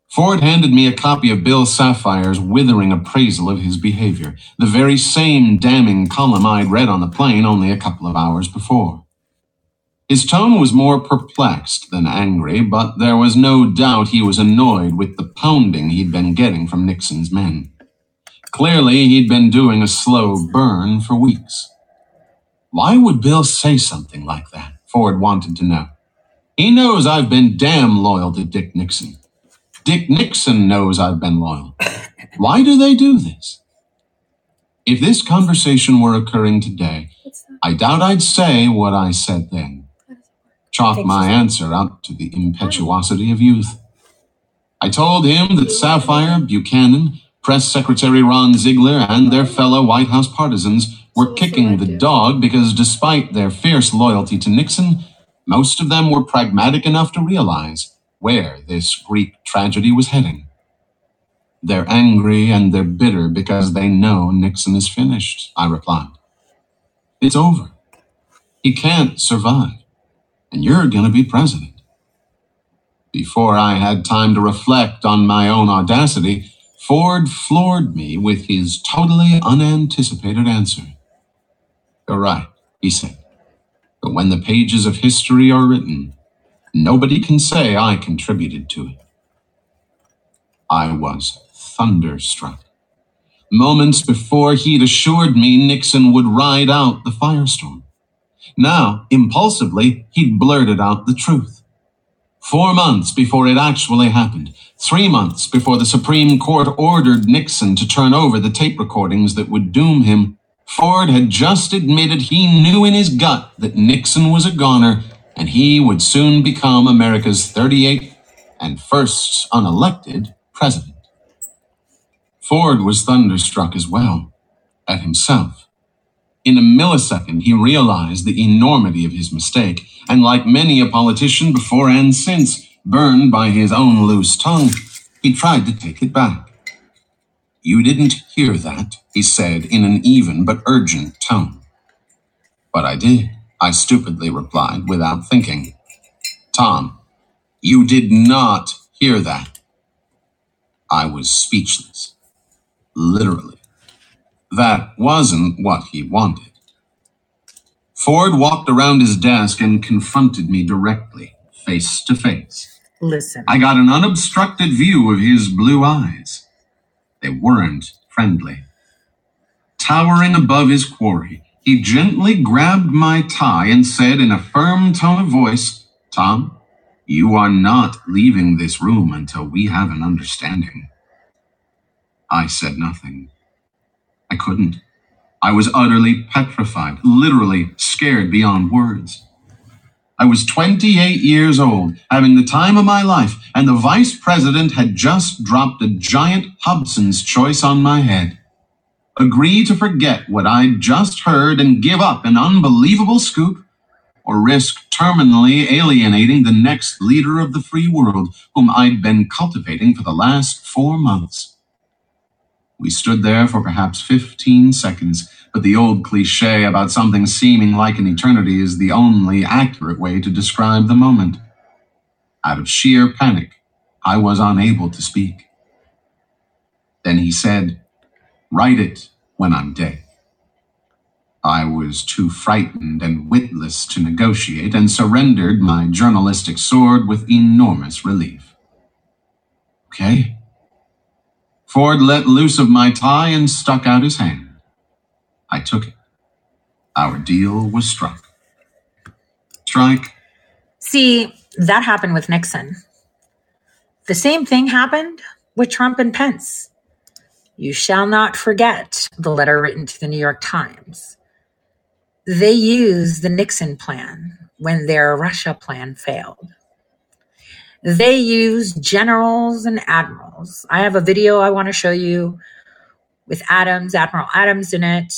Ford handed me a copy of Bill Safire's withering appraisal of his behavior, the very same damning column I'd read on the plane only a couple of hours before. His tone was more perplexed than angry, but there was no doubt he was annoyed with the pounding he'd been getting from Nixon's men. Clearly, he'd been doing a slow burn for weeks. Why would Bill say something like that? Ford wanted to know. He knows I've been damn loyal to Dick Nixon. Dick Nixon knows I've been loyal. Why do they do this? If this conversation were occurring today, I doubt I'd say what I said then chalk my answer out to the impetuosity of youth. I told him that Safire, Buchanan, Press Secretary Ron Ziegler, and their fellow White House partisans were kicking the dog because despite their fierce loyalty to Nixon, most of them were pragmatic enough to realize where this Greek tragedy was heading. They're angry and they're bitter because they know Nixon is finished, I replied. It's over. He can't survive and you're going to be president. Before I had time to reflect on my own audacity, Ford floored me with his totally unanticipated answer. You're right, he said. But when the pages of history are written, nobody can say I contributed to it. I was thunderstruck. Moments before, he'd assured me Nixon would ride out the firestorm. Now, impulsively, he'd blurted out the truth. Four months before it actually happened, three months before the Supreme Court ordered Nixon to turn over the tape recordings that would doom him, Ford had just admitted he knew in his gut that Nixon was a goner and he would soon become America's 38th and first unelected president. Ford was thunderstruck as well, at himself. In a millisecond, he realized the enormity of his mistake, and like many a politician before and since, burned by his own loose tongue, he tried to take it back. You didn't hear that, he said in an even but urgent tone. But I did, I stupidly replied without thinking. Tom, you did not hear that. I was speechless literally. That wasn't what he wanted. Ford walked around his desk and confronted me directly, face to face. Listen. I got an unobstructed view of his blue eyes. They weren't friendly. Towering above his quarry, he gently grabbed my tie and said in a firm tone of voice, Tom, you are not leaving this room until we have an understanding. I said nothing. I couldn't. I was utterly petrified, literally scared beyond words. I was 28 years old, having the time of my life, and the vice president had just dropped a giant Hobson's choice on my head. Agree to forget what I'd just heard and give up an unbelievable scoop, or risk terminally alienating the next leader of the free world whom I'd been cultivating for the last four months. We stood there for perhaps 15 seconds, but the old cliche about something seeming like an eternity is the only accurate way to describe the moment. Out of sheer panic, I was unable to speak. Then he said, Write it when I'm dead. I was too frightened and witless to negotiate and surrendered my journalistic sword with enormous relief. Okay, Ford let loose of my tie and stuck out his hand. I took it. Our deal was struck. Strike. See, that happened with Nixon. The same thing happened with Trump and Pence. You shall not forget the letter written to the New York Times. They used the Nixon plan when their Russia plan failed. They use generals and admirals. I have a video I want to show you with Adams, Admiral Adams in it,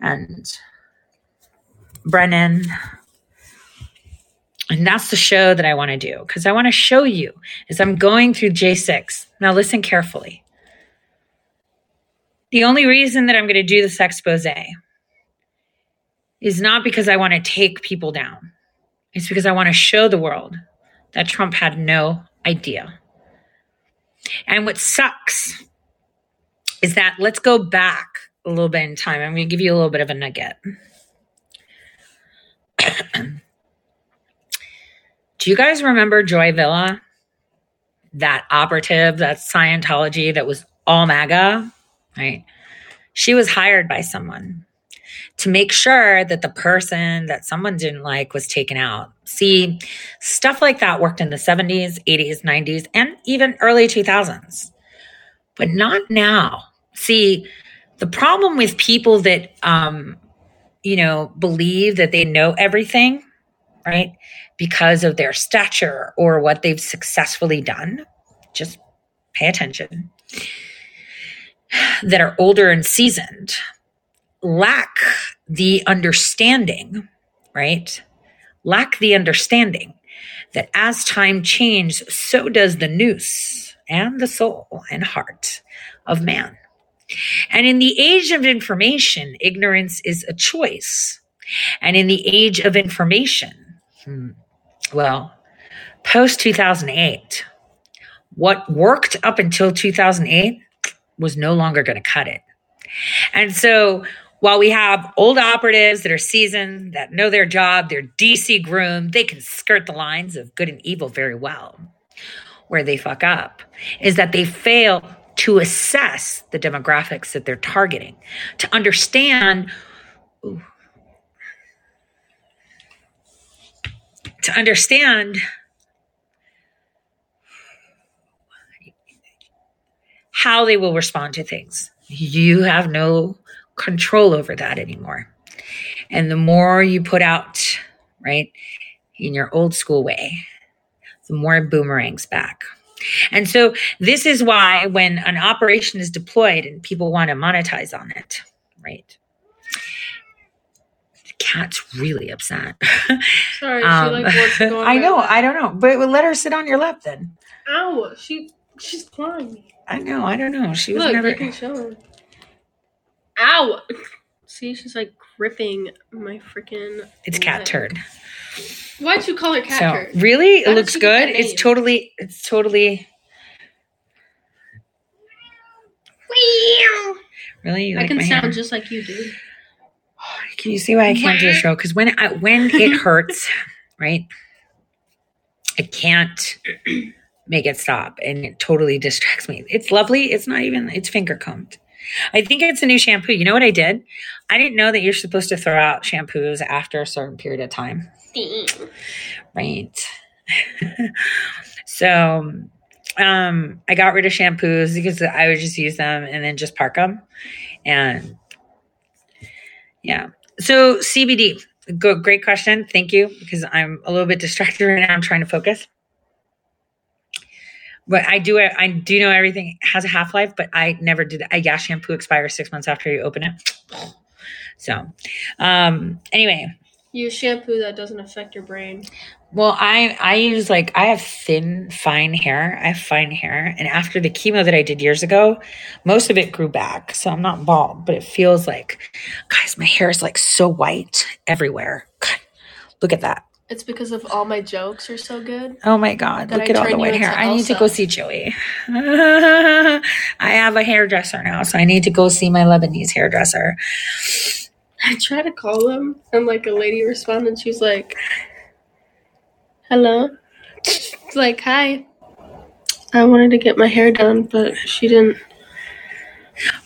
and Brennan. And that's the show that I want to do because I want to show you as I'm going through J6. Now, listen carefully. The only reason that I'm going to do this expose is not because I want to take people down, it's because I want to show the world that Trump had no idea. And what sucks is that let's go back a little bit in time. I'm going to give you a little bit of a nugget. <clears throat> Do you guys remember Joy Villa? That operative, that Scientology that was all MAGA, right? She was hired by someone to make sure that the person that someone didn't like was taken out. See, stuff like that worked in the 70s, 80s, 90s, and even early 2000s, but not now. See, the problem with people that, um, you know, believe that they know everything, right, because of their stature or what they've successfully done, just pay attention, that are older and seasoned lack the understanding, right? Lack the understanding that as time changes, so does the noose and the soul and heart of man. And in the age of information, ignorance is a choice. And in the age of information, hmm, well, post 2008, what worked up until 2008 was no longer going to cut it. And so while we have old operatives that are seasoned, that know their job, they're DC groomed, they can skirt the lines of good and evil very well. Where they fuck up is that they fail to assess the demographics that they're targeting, to understand ooh, to understand how they will respond to things. You have no control over that anymore. And the more you put out, right, in your old school way, the more boomerangs back. And so this is why when an operation is deployed and people want to monetize on it, right? The cat's really upset. <laughs> Sorry, she Um, like wants to <laughs> on I know. I don't know, but let her sit on your lap then. Ow, she she's clawing me. I know, I don't know. She was Look, never. you can show her. Ow! See, she's like gripping my freaking. It's cat leg. turd. Why'd you call her cat so turd? really, it How did looks good. It's totally, it's totally. Really, you I like can my sound hair? just like you do. Can you see why I can't do the show? Because when I, when it <laughs> hurts, right, I can't make it stop, and it totally distracts me. It's lovely. It's not even. It's finger combed. I think it's a new shampoo. You know what I did? I didn't know that you're supposed to throw out shampoos after a certain period of time. Right. <laughs> so um I got rid of shampoos because I would just use them and then just park them. And yeah. So CBD. Good, great question. Thank you. Because I'm a little bit distracted right now. I'm trying to focus. But I do. I do know everything has a half life, but I never did. I yeah, shampoo expires six months after you open it. <sniffs> So, um, anyway, Use shampoo that doesn't affect your brain. well, I I use like I have thin, fine hair. I have fine hair, and after the chemo that I did years ago, most of it grew back. So I'm not bald, but it feels like, guys, my hair is like so white everywhere. God, look at that. It's because of all my jokes are so good. Oh my god, look I at all the white hair. I need to go see Joey. <laughs> I have a hairdresser now, so I need to go see my Lebanese hairdresser. I try to call him, and like a lady responded, and she's like, "Hello." It's like, "Hi." I wanted to get my hair done, but she didn't.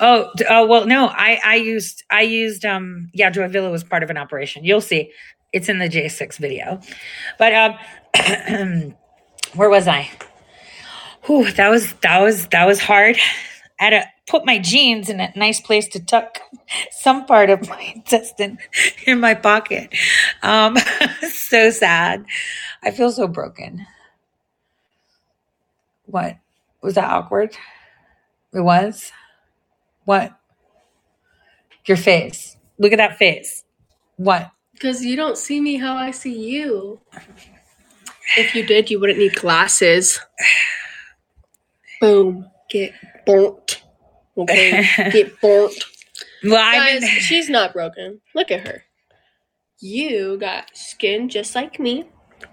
Oh, oh well, no. I I used I used um yeah, Joy Villa was part of an operation. You'll see, it's in the J six video. But um, <clears throat> where was I? Whew, that was that was that was hard. I had to put my jeans in a nice place to tuck <laughs> some part of my intestine <laughs> in my pocket. Um, <laughs> so sad. I feel so broken. What was that awkward? It was. What? Your face. Look at that face. What? Because you don't see me how I see you. If you did, you wouldn't need glasses. Boom. Get burnt. Okay. <laughs> Get burnt. Well, Guys, mean, she's not broken. Look at her. You got skin just like me.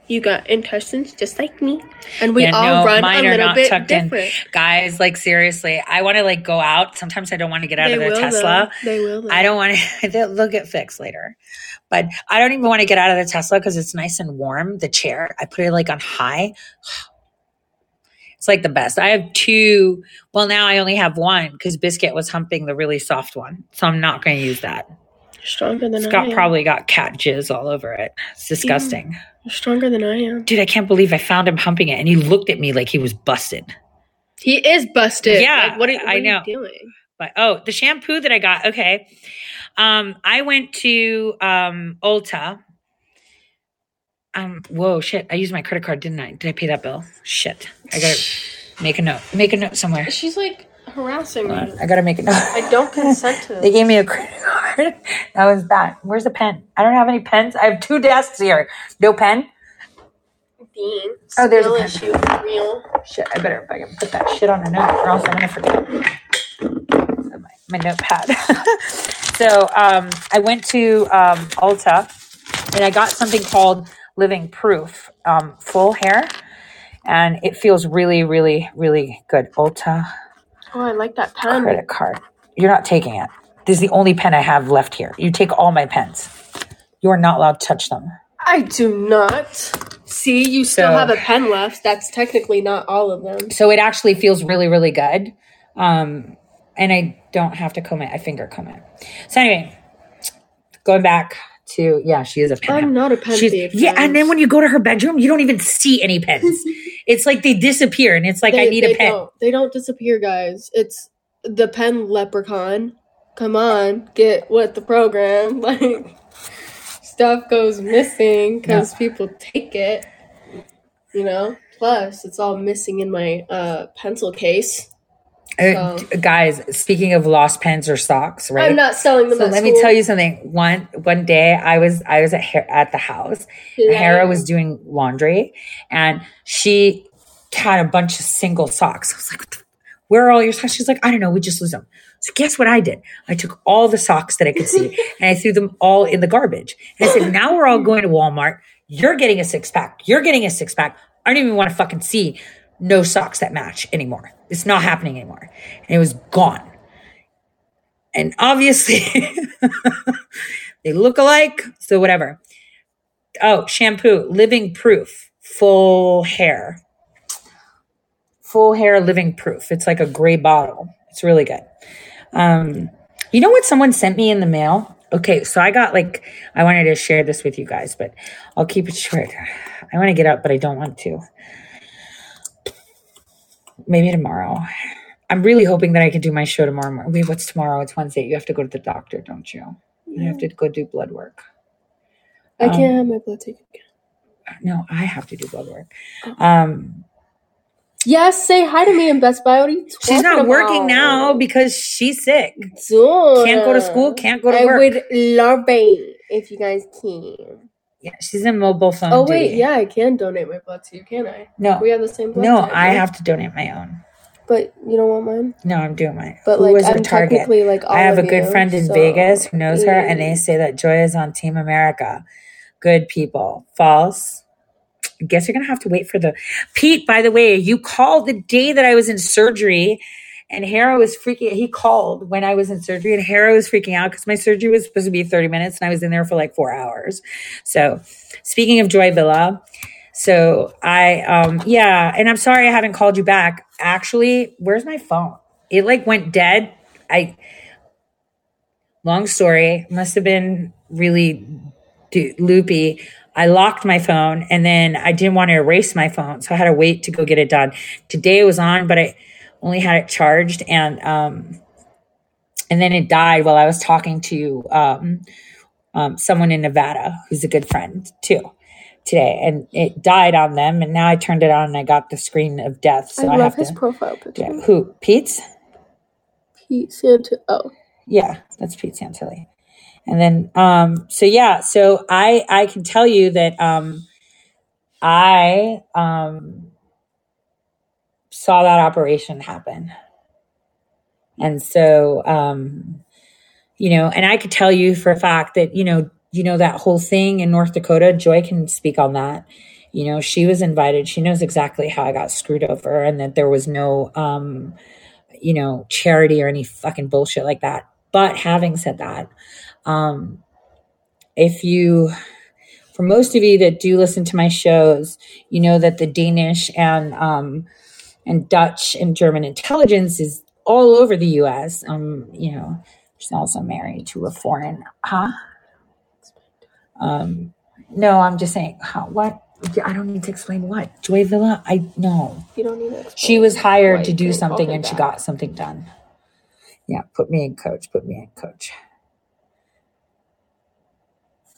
You got intestines just like me. And we Yeah, all no, run a mine little bit tucked in. different. guys, like seriously, I want to like go out. Sometimes I don't want to get out of the will, Tesla. Though. They will. Though. I don't want <laughs> to. They'll get fixed later, but I don't even want to get out of the Tesla because it's nice and warm. The chair, I put it like on high. <sighs> It's like the best. I have two. Well, now I only have one because Biscuit was humping the really soft one, so I'm not going to use that. You're stronger than I Scott am. probably got cat jizz all over it. It's disgusting. You're stronger than I am. Dude, I can't believe I found him humping it and he looked at me like he was busted. He is busted. Yeah, Like, what are, what I know. you doing? But oh, the shampoo that I got, okay. Um, I went to um Ulta. Um, whoa, shit. I used my credit card, didn't I? Did I pay that bill? Shit. I gotta <sighs> make a note. Make a note somewhere. She's like harassing me. I gotta make a note. I don't consent to <laughs> They gave me a credit card. <laughs> That was bad. Where's the pen? I don't have any pens. I have two desks here. No pen? Dean, Oh, there's a pen. issue real. Shit, I better fucking put that shit on a note or else I'm gonna forget. My, my notepad. <laughs> so um, I went to um, Ulta and I got something called Living Proof um, Full Hair. and it feels really, really, really good. Ulta Oh, I like that pen. credit card. You're not taking it. This is the only pen I have left here. You take all my pens. You are not allowed to touch them. I do not. See, you still So- have a pen left. That's technically not all of them. So it actually feels really, really good. Um, and I don't have to comb it. I finger comb it. So anyway, going back to yeah, she is a pen. I'm not a pen She's- thief. yeah, and then when you go to her bedroom, you don't even see any pens. <laughs> it's like they disappear, and it's like I need they a pen. Don't, they don't disappear, guys. It's the pen leprechaun. Come on, get with the program. <laughs> Like stuff goes missing because people take it. You know. Plus, it's all missing in my uh, pencil case. Uh, guys, speaking of lost pens or socks, right? I'm not selling them. so let me tell you something. One one day, I was I was at at the house. Yeah. Hera was doing laundry, and she had a bunch of single socks. I was like, "What the- "Where are all your socks?" She's like, "I don't know. We just lose them." So guess what I did? I took all the socks that I could see <laughs> and I threw them all in the garbage. And I said, "Now we're all going to Walmart. You're getting a six pack. You're getting a six pack. I don't even want to fucking see no socks that match anymore. It's not happening anymore." And it was gone. And obviously, <laughs> they look alike. So whatever. Oh, shampoo, living proof, full hair. Full hair living proof. It's like a gray bottle. It's really good. Um, you know what someone sent me in the mail? Okay, so I got like I wanted to share this with you guys, but I'll keep it short. I want to get up, but I don't want to. Maybe tomorrow. I'm really hoping that I can do my show tomorrow. morning. Wait, what's tomorrow? It's Wednesday. You have to go to the doctor, don't you? You have to go do blood work. I um, can't have my blood taken. No, I have to do blood work. Um, Yes, say hi to me in Best Buy. What are you talking <sighs> she's not working now because she's sick. Dude. Can't go to school, can't go to I work. would love it if you guys can. Yeah, she's in mobile phone. Oh wait, duty. yeah, I can donate my blood to you, can I? No, We have the same blood no, type, I right? have to donate my own. But you don't want mine. No, I'm doing mine. But Who like, I'm target? technically like all I have a good you, friend in so- Vegas who knows her, and they say that Joy is on Team America. Good people. False. I guess you're gonna have to wait for the Pete. By the way, you called the day that I was in surgery, and Hera was freaking. He called when I was in surgery, and Hera was freaking out because my surgery was supposed to be 30 minutes, and I was in there for like four hours. So, speaking of Joy Villa, so I, um, yeah, and I'm sorry I haven't called you back. Actually, where's my phone? It like went dead. I, long story, must have been really do- loopy. I locked my phone and then I didn't want to erase my phone. So I had to wait to go get it done. Today it was on, but I only had it charged and, um, and then it died while I was talking to, um, um, someone in Nevada who's a good friend too today and it died on them and now I turned it on and I got the screen of death. So I I, love have his to, profile picture. yeah. Who? Pete's? Pete Santa. Oh, Yeah, that's Pete Santilli. And then um so yeah, so I I can tell you that um I um saw that operation happen. And so um you know, and I could tell you for a fact that, you know, you know that whole thing in North Dakota, Joy can speak on that. You know, she was invited. She knows exactly how I got screwed over and that there was no um you know, charity or any fucking bullshit like that. But having said that, um, if you, for most of you that do listen to my shows, you know that the Danish and um, and Dutch and German intelligence is all over the U.S. Um, you know, she's also married to a foreign, huh? Um, no, I'm just saying, how, what? I don't need to explain what. Joy Villa, I know. you don't need it. She was hired to do something and she got something done. Yeah, put me in coach, put me in coach.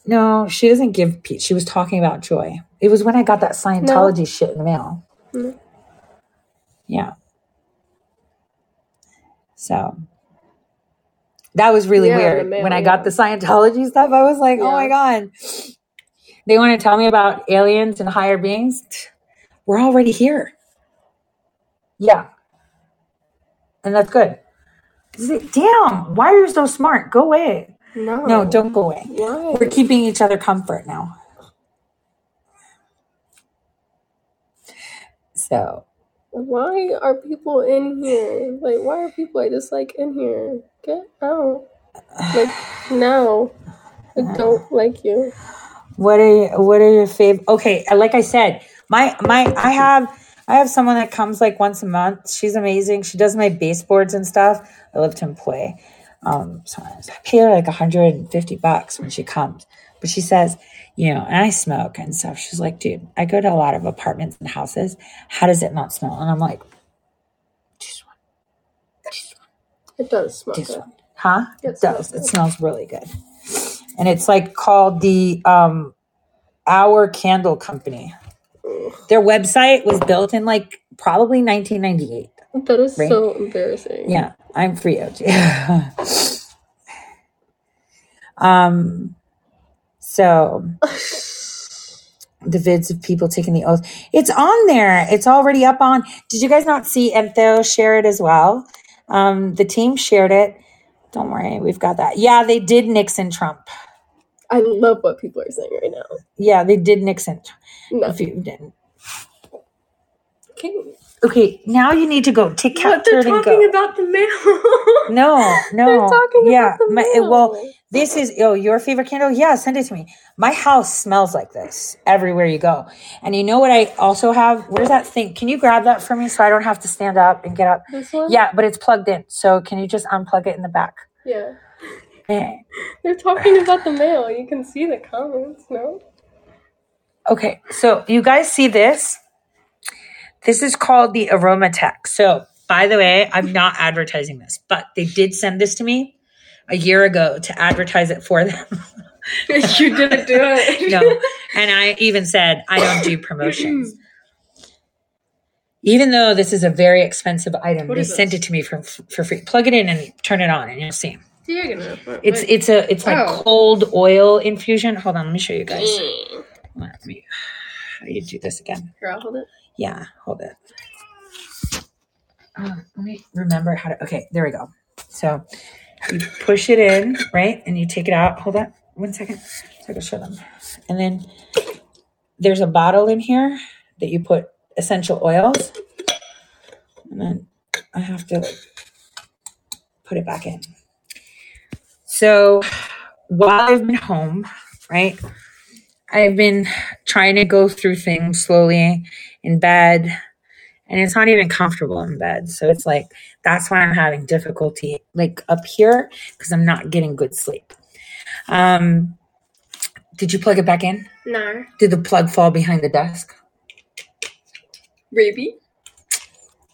No, she doesn't give Pete. She was talking about joy. It was when I got that Scientology shit in the mail. Yeah. So that was really Yeah, weird. mail, when I yeah. got the Scientology stuff, I was like, oh my God. They want to tell me about aliens and higher beings. We're already here. Yeah. And that's good. Damn, why are you so smart? Go away. No, No, don't go away. Why? We're keeping each other comfort now. So Why are people in here? Like, why are people I Like in here? Get out. Like, now. I don't like you. what are your, what are your favorite? Okay, like I said, my my I have I have someone that comes like once a month. She's amazing. She does my baseboards and stuff. I love to employ. Um, sometimes I pay her like 150 bucks when she comes, but she says, you know, and I smoke and stuff. She's like, dude, I go to a lot of apartments and houses. How does it not smell? And I'm like, just one, just one, It does smell just good. one. Huh? It It does. It smells really good. And it's like called the um Our Candle Company. Ugh. Their website was built in like probably 1998. That is Right. so embarrassing. Yeah, I'm free OG. <laughs> um so the vids of people taking the oath. It's on there. It's already up on. Did you guys not see Entheo share it as well? Um, the team shared it. Don't worry, we've got that. Yeah, they did Nixon Trump. I love what people are saying right now. Yeah, they did Nixon. No. If you didn't. Okay. Okay, now you need to go. Take But cat they're talking about the mail. No, <laughs> no. They're talking yeah, about the my, mail. well, this is oh your favorite candle. Yeah, send it to me. My house smells like this everywhere you go. And you know what? I also have. Where's that thing? Can you grab that for me so I don't have to stand up and get up? this one? Yeah, but it's plugged in. So can you just unplug it in the back? Yeah. Eh. <laughs> They're talking about the mail. You can see the comments, no? Okay, so you guys see this? This is called the Aromatech. So, by the way, I'm not advertising this, but they did send this to me a year ago to advertise it for them. <laughs> you didn't do it. <laughs> no, and I even said I don't do promotions. Even though this is a very expensive item, What they sent this? it to me for for free. Plug it in and turn it on, and you'll see. Diagonal. It's it's a it's like Oh. cold oil infusion. Hold on, let me show you guys. Mm. Let me. How you do this again? Here, I'll hold it. Yeah, hold it. Uh, let me remember how to. Okay, there we go. So you push it in, right? And you take it out. Hold on one second so I can show them. And then there's a bottle in here that you put essential oils. And then I have to like, put it back in. So while I've been home, right? I've been trying to go through things slowly in bed, and it's not even comfortable in bed. So it's like that's why I'm having difficulty, like up here, because I'm not getting good sleep. Um, did you plug it back in? No. Did the plug fall behind the desk? Maybe.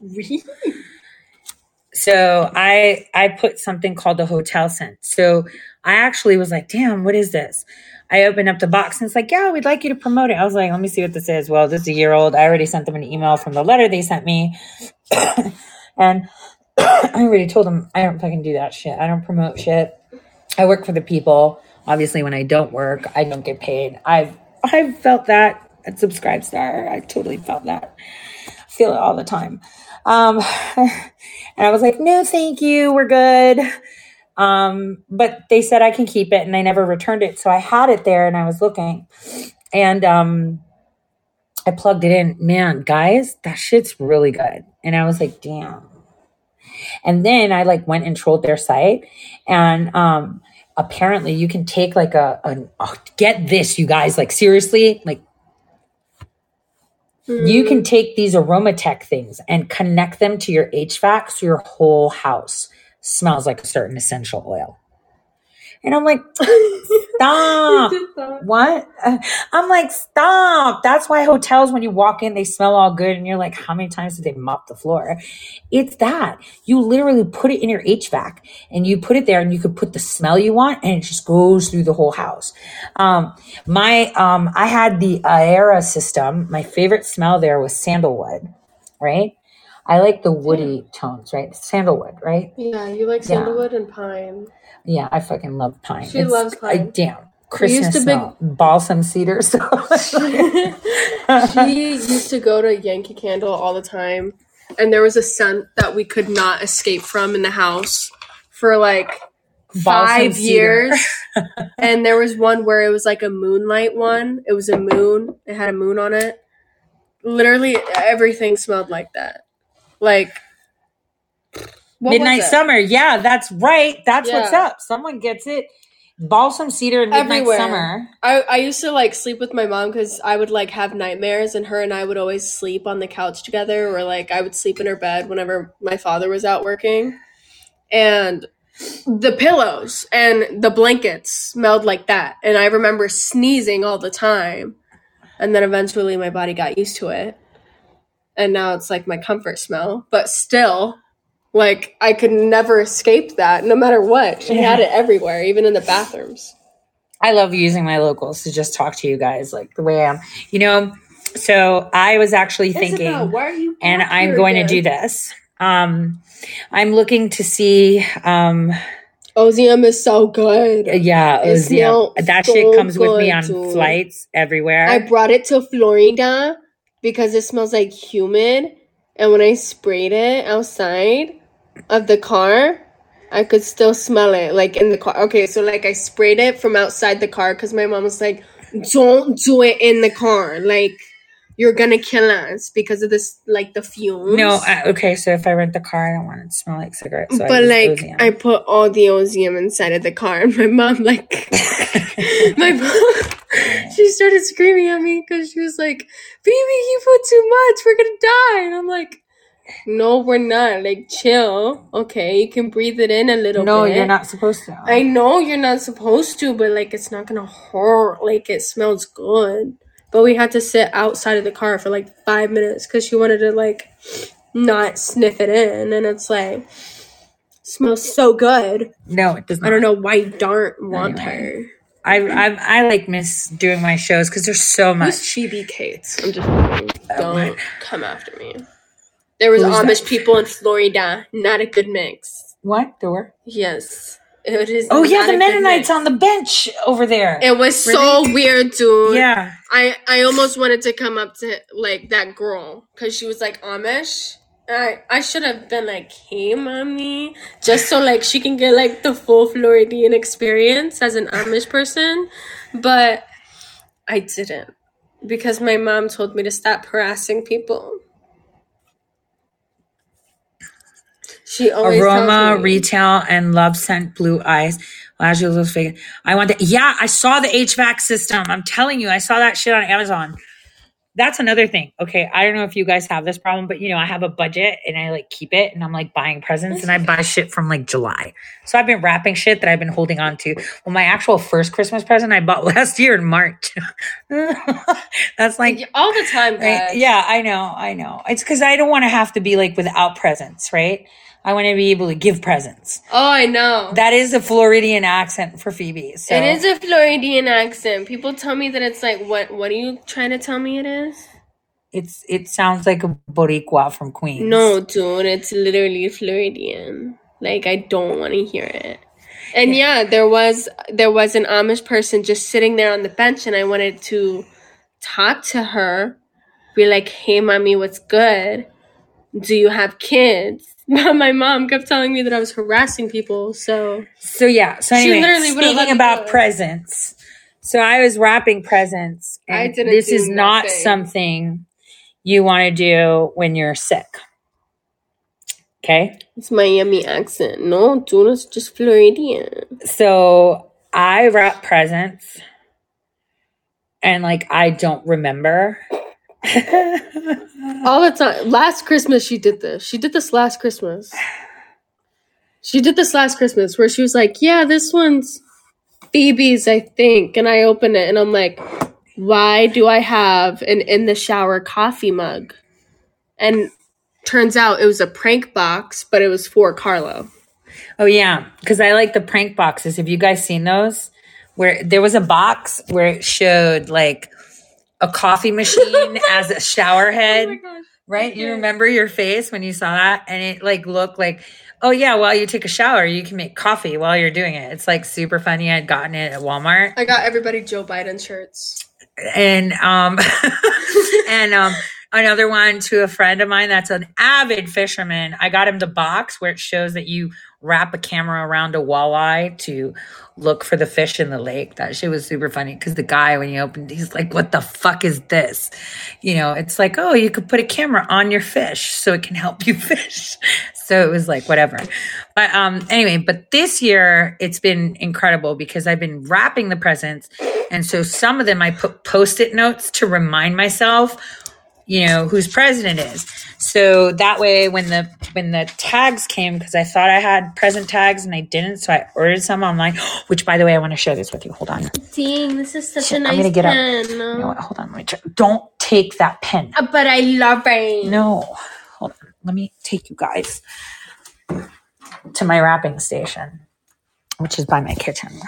Really? So I I put something called the hotel scent. So I actually was like, damn, what is this? I opened up the box and it's like, yeah, we'd like you to promote it. I was like, let me see what this is. Well, this is a year old. I already sent them an email from the letter they sent me. <coughs> and <coughs> I already told them I don't fucking do that shit. I don't promote shit. I work for the people. Obviously, when I don't work, I don't get paid. I've I've felt that at Subscribestar. I totally felt that. feel it all the time. Um, <sighs> and I was like, no, thank you. We're good. Um, but they said I can keep it and I never returned it. So I had it there and I was looking and, um, I plugged it in. Man, guys, that shit's really good. And I was like, damn. And then I like went and trolled their site and, um, apparently you can take like a, a oh, get this, you guys, like seriously, like you can take these aromatech things and connect them to your HVAC so your whole house smells like a certain essential oil. And I'm like, <laughs> <laughs> stop. What? I'm like, stop. That's why hotels, when you walk in, they smell all good. And you're like, how many times did they mop the floor? It's that. You literally put it in your HVAC and you put it there and you could put the smell you want and it just goes through the whole house. Um, my, um, I had the Aera system. My favorite smell there was sandalwood, right? I like the woody tones, right? Sandalwood, right? Yeah, you like Yeah. sandalwood and pine. Yeah, I fucking love pine. She loves pine. I, damn. used to smell. balsam cedar. So <laughs> <laughs> she used to go to Yankee Candle all the time, and there was a scent that we could not escape from in the house for like Balsam five years. <laughs> and there was one where it was like a moonlight one. It was a moon. It had a moon on it. literally everything smelled like that. Like Midnight? Summer. Yeah, that's right. That's what's up. Someone gets it. Balsam Cedar and Midnight Everywhere. Summer. I, I used to like sleep with my mom because I would like have nightmares, and her and I would always sleep on the couch together, or like I would sleep in her bed whenever my father was out working. And the pillows and the blankets smelled like that. And I remember sneezing all the time. And then eventually my body got used to it. And now it's like my comfort smell. But still, like I could never escape that no matter what. She had it everywhere, even in the bathrooms. I love using my locals to just talk to you guys like the way I am. You know, so I was actually thinking, Isabel, why are you and I'm going again? to do this. Um, I'm looking to see, um, Ozium is so good. yeah, Ozium. that so shit comes with me on flights everywhere. I brought it to Florida because it smells like humid. And when I sprayed it outside of the car, I could still smell it, like in the car. Okay, so like I sprayed it from outside the car because my mom was like, "Don't do it in the car, like you're gonna kill us because of this, like the fumes." no, I, okay, so if I rent the car, I don't want it to smell like cigarettes. So but use like Ozium. I put all the Ozium inside of the car, and <laughs> my mom like <laughs> my mom, she started screaming at me because she was like, "Baby, you put too much. We're gonna die." And I'm like, "No, we're not. Like, chill. Okay, you can breathe it in a little no, bit. No, you're not supposed to. I know you're not supposed to, but like, it's not gonna hurt. Like, it smells good." But we had to sit outside of the car for like five minutes because she wanted to like not sniff it in, and it's like smells so good. no, it does not. I don't know why you don't want Anyway. her. I, I I like miss doing my shows because there's so Who's much. Phoebe Cates? I'm just kidding. don't what? come after me. There was Who's Amish that? people in Florida. Not a good mix. What door? Yes, it is. Oh yeah, the Mennonites on the bench over there. It was so weird, dude. yeah, I I almost wanted to come up to like that girl because she was like Amish. I I should have been like, hey, mommy, just so like she can get like the full Floridian experience as an Amish person, but I didn't because my mom told me to stop harassing people. She always aroma, retail, and love scent blue eyes. Fake. I want that. Yeah, I saw the HVAC system. I'm telling you, I saw that shit on Amazon. That's another thing. Okay, I don't know if you guys have this problem, but you know, I have a budget and I like keep it and I'm like buying presents and I buy shit from like July. So I've been wrapping shit that I've been holding on to. Well, my actual first Christmas present I bought <laughs> last year in March. <laughs> That's like all the time, Right? Yeah, I know, I know. It's because I don't want to have to be like without presents, right? I want to be able to give presents. Oh, I know. That is a Floridian accent for Phoebe. So It is a Floridian accent. People tell me that it's like what what are you trying to tell me it is? it's it sounds like a Boricua from Queens. No, dude, it's literally Floridian. Like I don't want to hear it. And yeah, there was there was an Amish person just sitting there on the bench and I wanted to talk to her, be like, "Hey mommy, what's good? Do you have kids?" <laughs> My mom kept telling me that I was harassing people, so So yeah. So She anyway, literally speaking about presents. So I was wrapping presents. And I didn't This is not something you want to do when you're sick. Okay. it's Miami accent. No, it's just Floridian. So I wrap presents and like I don't remember. <laughs> All the time. Last Christmas, she did this. She did this last Christmas. She did this last Christmas where she was like, Yeah, this one's Phoebe's, I think. And I open it and I'm like, Why do I have an in the shower coffee mug? And turns out it was a prank box, but it was for Carlo. oh yeah, because I like the prank boxes. Have you guys seen those? Where there was a box where it showed like a coffee machine <laughs> as a shower head. Right? You remember your face when you saw that? And it like looked like, oh yeah, while you take a shower, you can make coffee while you're doing it. It's like super funny. I'd gotten it at Walmart. I got everybody Joe Biden shirts. And um <laughs> and um another one to a friend of mine that's an avid fisherman. I got him the box where it shows that you wrap a camera around a walleye to look for the fish in the lake. That shit was super funny because the guy, when he opened, he's like, What the fuck is this? You know, it's like, Oh, you could put a camera on your fish so it can help you <laughs> fish. So it was like, whatever. But um, anyway, but this year it's been incredible because I've been wrapping the presents. And so some of them I put post it notes to remind myself you know whose president is. So that way when the when the tags came because i thought i had present tags and i didn't so i ordered some. Online <gasps> which by the way i want to share this with you. Hold on. Dang, this is such Shit, a nice i'm gonna get up. pen. you know what? Hold on let me try. don't take that pen. Uh, But I love it. no. Hold on. Let me take you guys to my wrapping station which is by my kitchen. <sighs>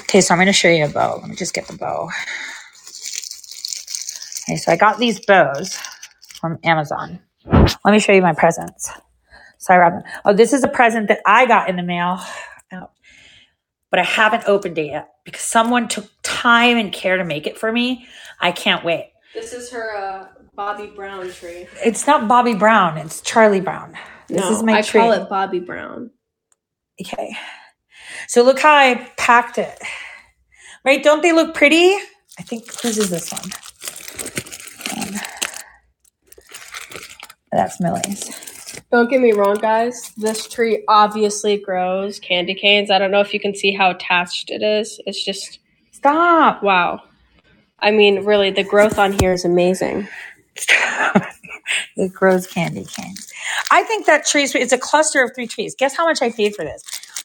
Okay so i'm going to show you a bow. Let me just get the bow Okay, so I got these bows from Amazon. Let me show you my presents. Sorry, Robin. Oh, this is a present that I got in the mail, Oh. but I haven't opened it yet because someone took time and care to make it for me. I can't wait. This is her uh, Bobby Brown tree. It's not Bobby Brown. It's Charlie Brown. This no, is my I tree. call it Bobby Brown. Okay. So look how I packed it. Right? Don't they look pretty? I think whose is this one? That's Millie's. Don't get me wrong, guys. This tree obviously grows candy canes. I don't know if you can see how attached it is. It's just Stop. wow. I mean, really, the growth on here is amazing. <laughs> it grows candy canes. I think that tree is a cluster of three trees. Guess how much I paid for this?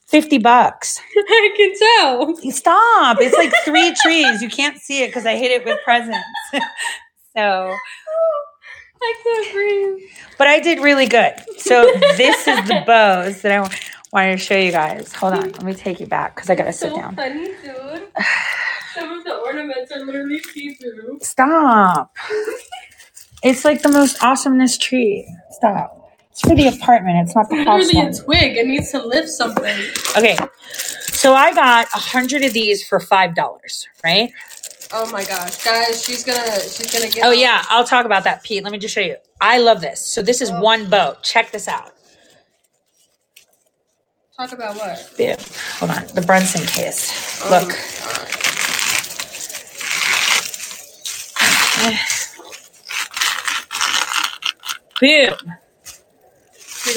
50 bucks. <laughs> I can tell. Stop. It's like three <laughs> trees. You can't see it because I hit it with presents. so, <laughs> I can't breathe. but I did really good. So, this is the <laughs> bows that I wa- wanted to show you guys. Hold on. Let me take you back because I got to sit So down. funny, dude. <sighs> Some of the ornaments are literally see-through. Stop. <laughs> It's like the most awesomest tree. Stop. It's for the apartment. It's not the house Literally one. a twig. It needs to lift something. Okay. So I got a hundred of these for five dollars, right? Oh my gosh, guys, she's gonna she's gonna get. Oh yeah, I'll talk about that, Pete. Let me just show you. I love this. So this is Oh. one bow. Check this out. Talk about what? Yeah. Hold on. The Brunson case. Oh Look. my God. Boom.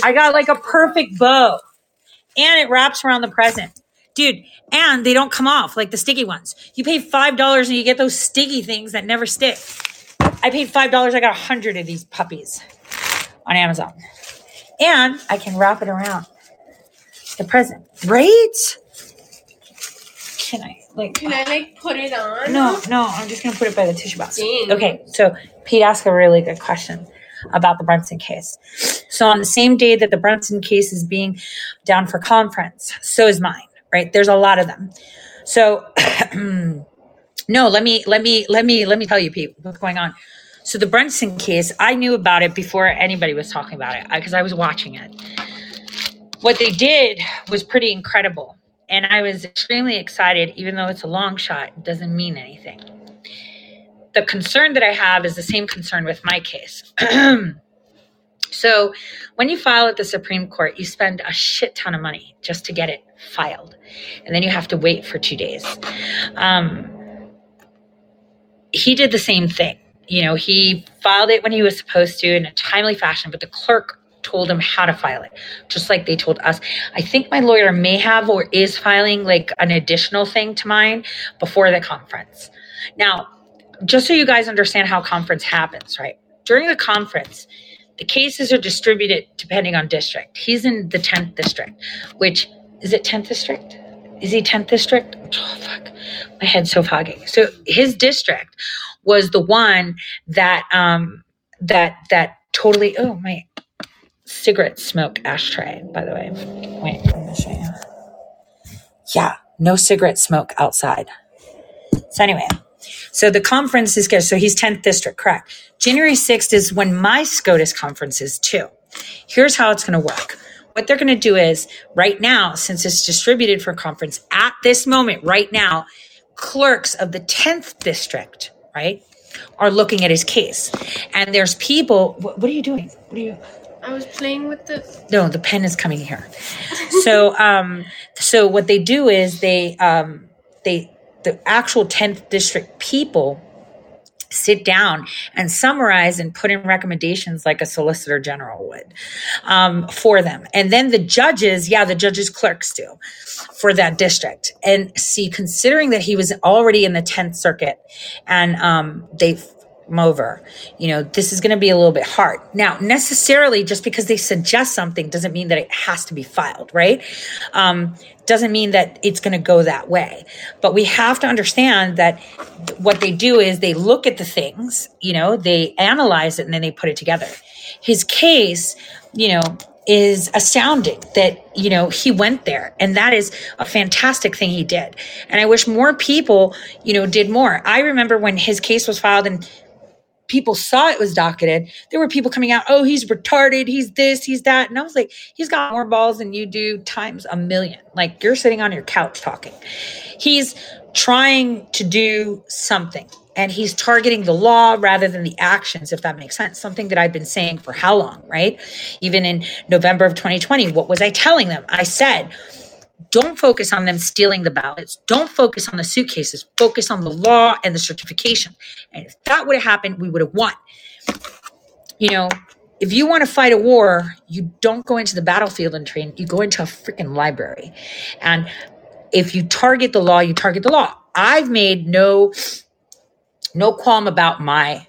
I got like a perfect bow. And it wraps around the present. Dude, and they don't come off like the sticky ones. You pay $5 and you get those sticky things that never stick. I paid $5. I got a 100 of these puppies on Amazon. And I can wrap it around the present. Right? Can I? Like, Can I like put it on? no, no, I'm just gonna put it by the tissue box. Dang. Okay, so Pete asked a really good question about the Brunson case. So on the same day that the Brunson case is being down for conference, so is mine, right? There's a lot of them. So <clears throat> no, let me let me let me let me tell you, Pete, what's going on. So the Brunson case, I knew about it before anybody was talking about it because I was watching it. What they did was pretty incredible. And I was extremely excited, even though it's a long shot, it doesn't mean anything. The concern that I have is the same concern with my case. <clears throat> so, when you file at the Supreme Court, you spend a shit ton of money just to get it filed. And then you have to wait for two days. Um, he did the same thing. You know, he filed it when he was supposed to in a timely fashion, but the clerk told him how to file it, just like they told us. I think my lawyer may have or is filing like an additional thing to mine before the conference. Now, just so you guys understand how conference happens, right? During the conference, the cases are distributed depending on district. He's in the 10th district, which is it 10th district? Is he 10th district? Oh, fuck. My head's so foggy. So his district was the one that, um, that, that totally, oh, my cigarette smoke ashtray, by the way. Wait, going to show you. Yeah, no cigarette smoke outside. So anyway, so the conference is good. So he's 10th district, correct. January 6th is when my SCOTUS conference is too. Here's how it's going to work. What they're going to do is right now, since it's distributed for conference at this moment, right now, clerks of the 10th district, right, are looking at his case. And there's people, what, what are you doing? What are you? I was playing with the. No, the pen is coming here. so, um, so what they do is they, um, they, the actual 10th district people sit down and summarize and put in recommendations like a solicitor general would um, for them. And then the judges, yeah, the judges clerks do for that district. And see, considering that he was already in the 10th circuit and um, they over. You know, this is going to be a little bit hard. Now, necessarily, just because they suggest something doesn't mean that it has to be filed, right? Um, doesn't mean that it's going to go that way. But we have to understand that what they do is they look at the things, you know, they analyze it and then they put it together. His case, you know, is astounding that you know he went there and that is a fantastic thing he did and i wish more people you know did more i remember when his case was filed and people saw it was docketed, there were people coming out, oh, he's retarded, he's this, he's that. And I was like, he's got more balls than you do times a million. Like you're sitting on your couch talking. He's trying to do something and he's targeting the law rather than the actions, if that makes sense. Something that I've been saying for how long, right? Even in November of 2020, what was I telling them? I said, don't focus on them stealing the ballots. Don't focus on the suitcases. Focus on the law and the certification. And if that would have happened, we would have won. You know, if you want to fight a war, you don't go into the battlefield and train. You go into a freaking library. And if you target the law, you target the law. I've made no no qualm about my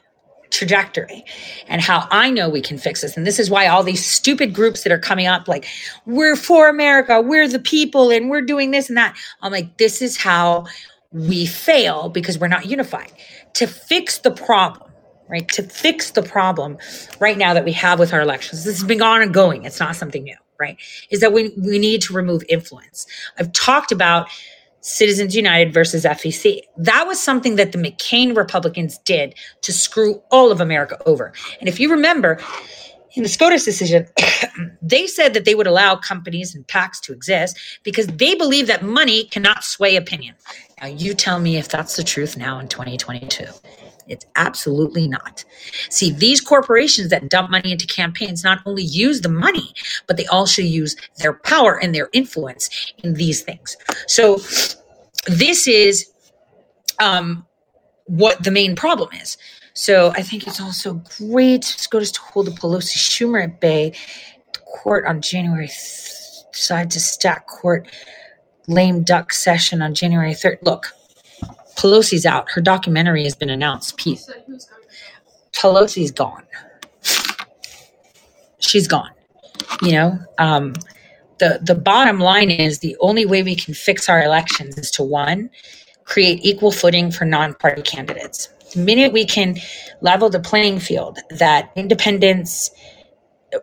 trajectory and how I know we can fix this. And this is why all these stupid groups that are coming up, like, we're for America, we're the people, and we're doing this and that. I'm like, this is how we fail because we're not unified. To fix the problem, right? To fix the problem right now that we have with our elections, this has been ongoing. It's not something new, right? Is that we, we need to remove influence. I've talked about Citizens United versus FEC. That was something that the McCain Republicans did to screw all of America over. And if you remember, in the SCOTUS decision, <clears throat> they said that they would allow companies and PACs to exist because they believe that money cannot sway opinion. Now, you tell me if that's the truth now in 2022. It's absolutely not. See, these corporations that dump money into campaigns not only use the money, but they also use their power and their influence in these things. So, this is um, what the main problem is. So, I think it's also great SCOTUS to hold the Pelosi Schumer at bay. The court on January th- decide to stack court lame duck session on January 3rd. Look, Pelosi's out. Her documentary has been announced. Pelosi's gone. She's gone. You know, um, the the bottom line is the only way we can fix our elections is to one, create equal footing for non-party candidates. The minute we can level the playing field, that independents,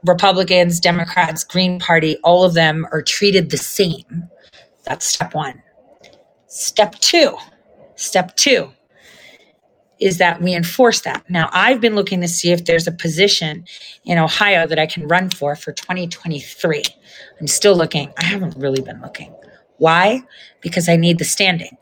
Republicans, Democrats, Green Party, all of them are treated the same. That's step one. Step two Step two is that we enforce that. Now, I've been looking to see if there's a position in Ohio that I can run for for 2023. I'm still looking. I haven't really been looking. Why? Because I need the standing.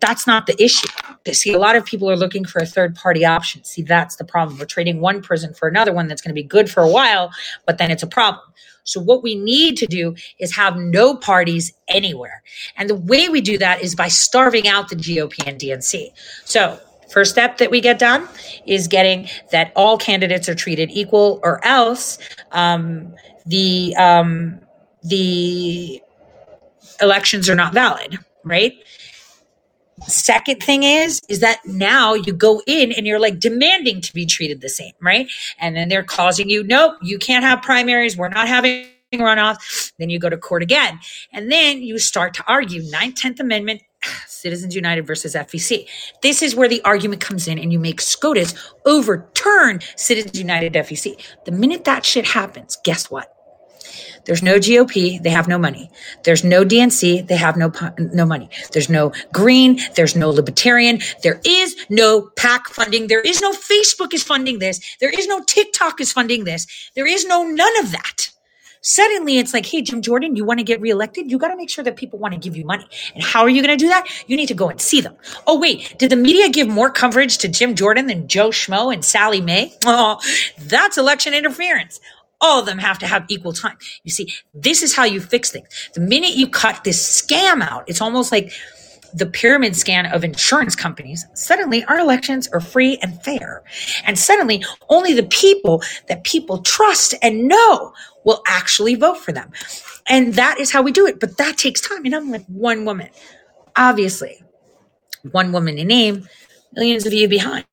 That's not the issue. See, a lot of people are looking for a third party option. See, that's the problem. We're trading one prison for another one that's going to be good for a while, but then it's a problem. So what we need to do is have no parties anywhere. And the way we do that is by starving out the GOP and DNC. So first step that we get done is getting that all candidates are treated equal or else um, the um, the elections are not valid right Second thing is, is that now you go in and you're like demanding to be treated the same, right? And then they're causing you, nope, you can't have primaries. We're not having runoff. Then you go to court again. And then you start to argue 9th, 10th Amendment, <sighs> Citizens United versus FEC. This is where the argument comes in and you make SCOTUS overturn Citizens United FEC. The minute that shit happens, guess what? There's no GOP, they have no money. There's no DNC, they have no no money. There's no Green, there's no Libertarian, there is no PAC funding, there is no Facebook is funding this, there is no TikTok is funding this, there is no none of that. Suddenly it's like, hey, Jim Jordan, you want to get reelected? You got to make sure that people want to give you money. And how are you going to do that? You need to go and see them. Oh, wait, did the media give more coverage to Jim Jordan than Joe Schmo and Sally May? Oh, <laughs> that's election interference. All of them have to have equal time. You see, this is how you fix things. The minute you cut this scam out, it's almost like the pyramid scan of insurance companies, suddenly our elections are free and fair. And suddenly only the people that people trust and know will actually vote for them. And that is how we do it. But that takes time. And I'm like one woman. Obviously, one woman in name, millions of you behind.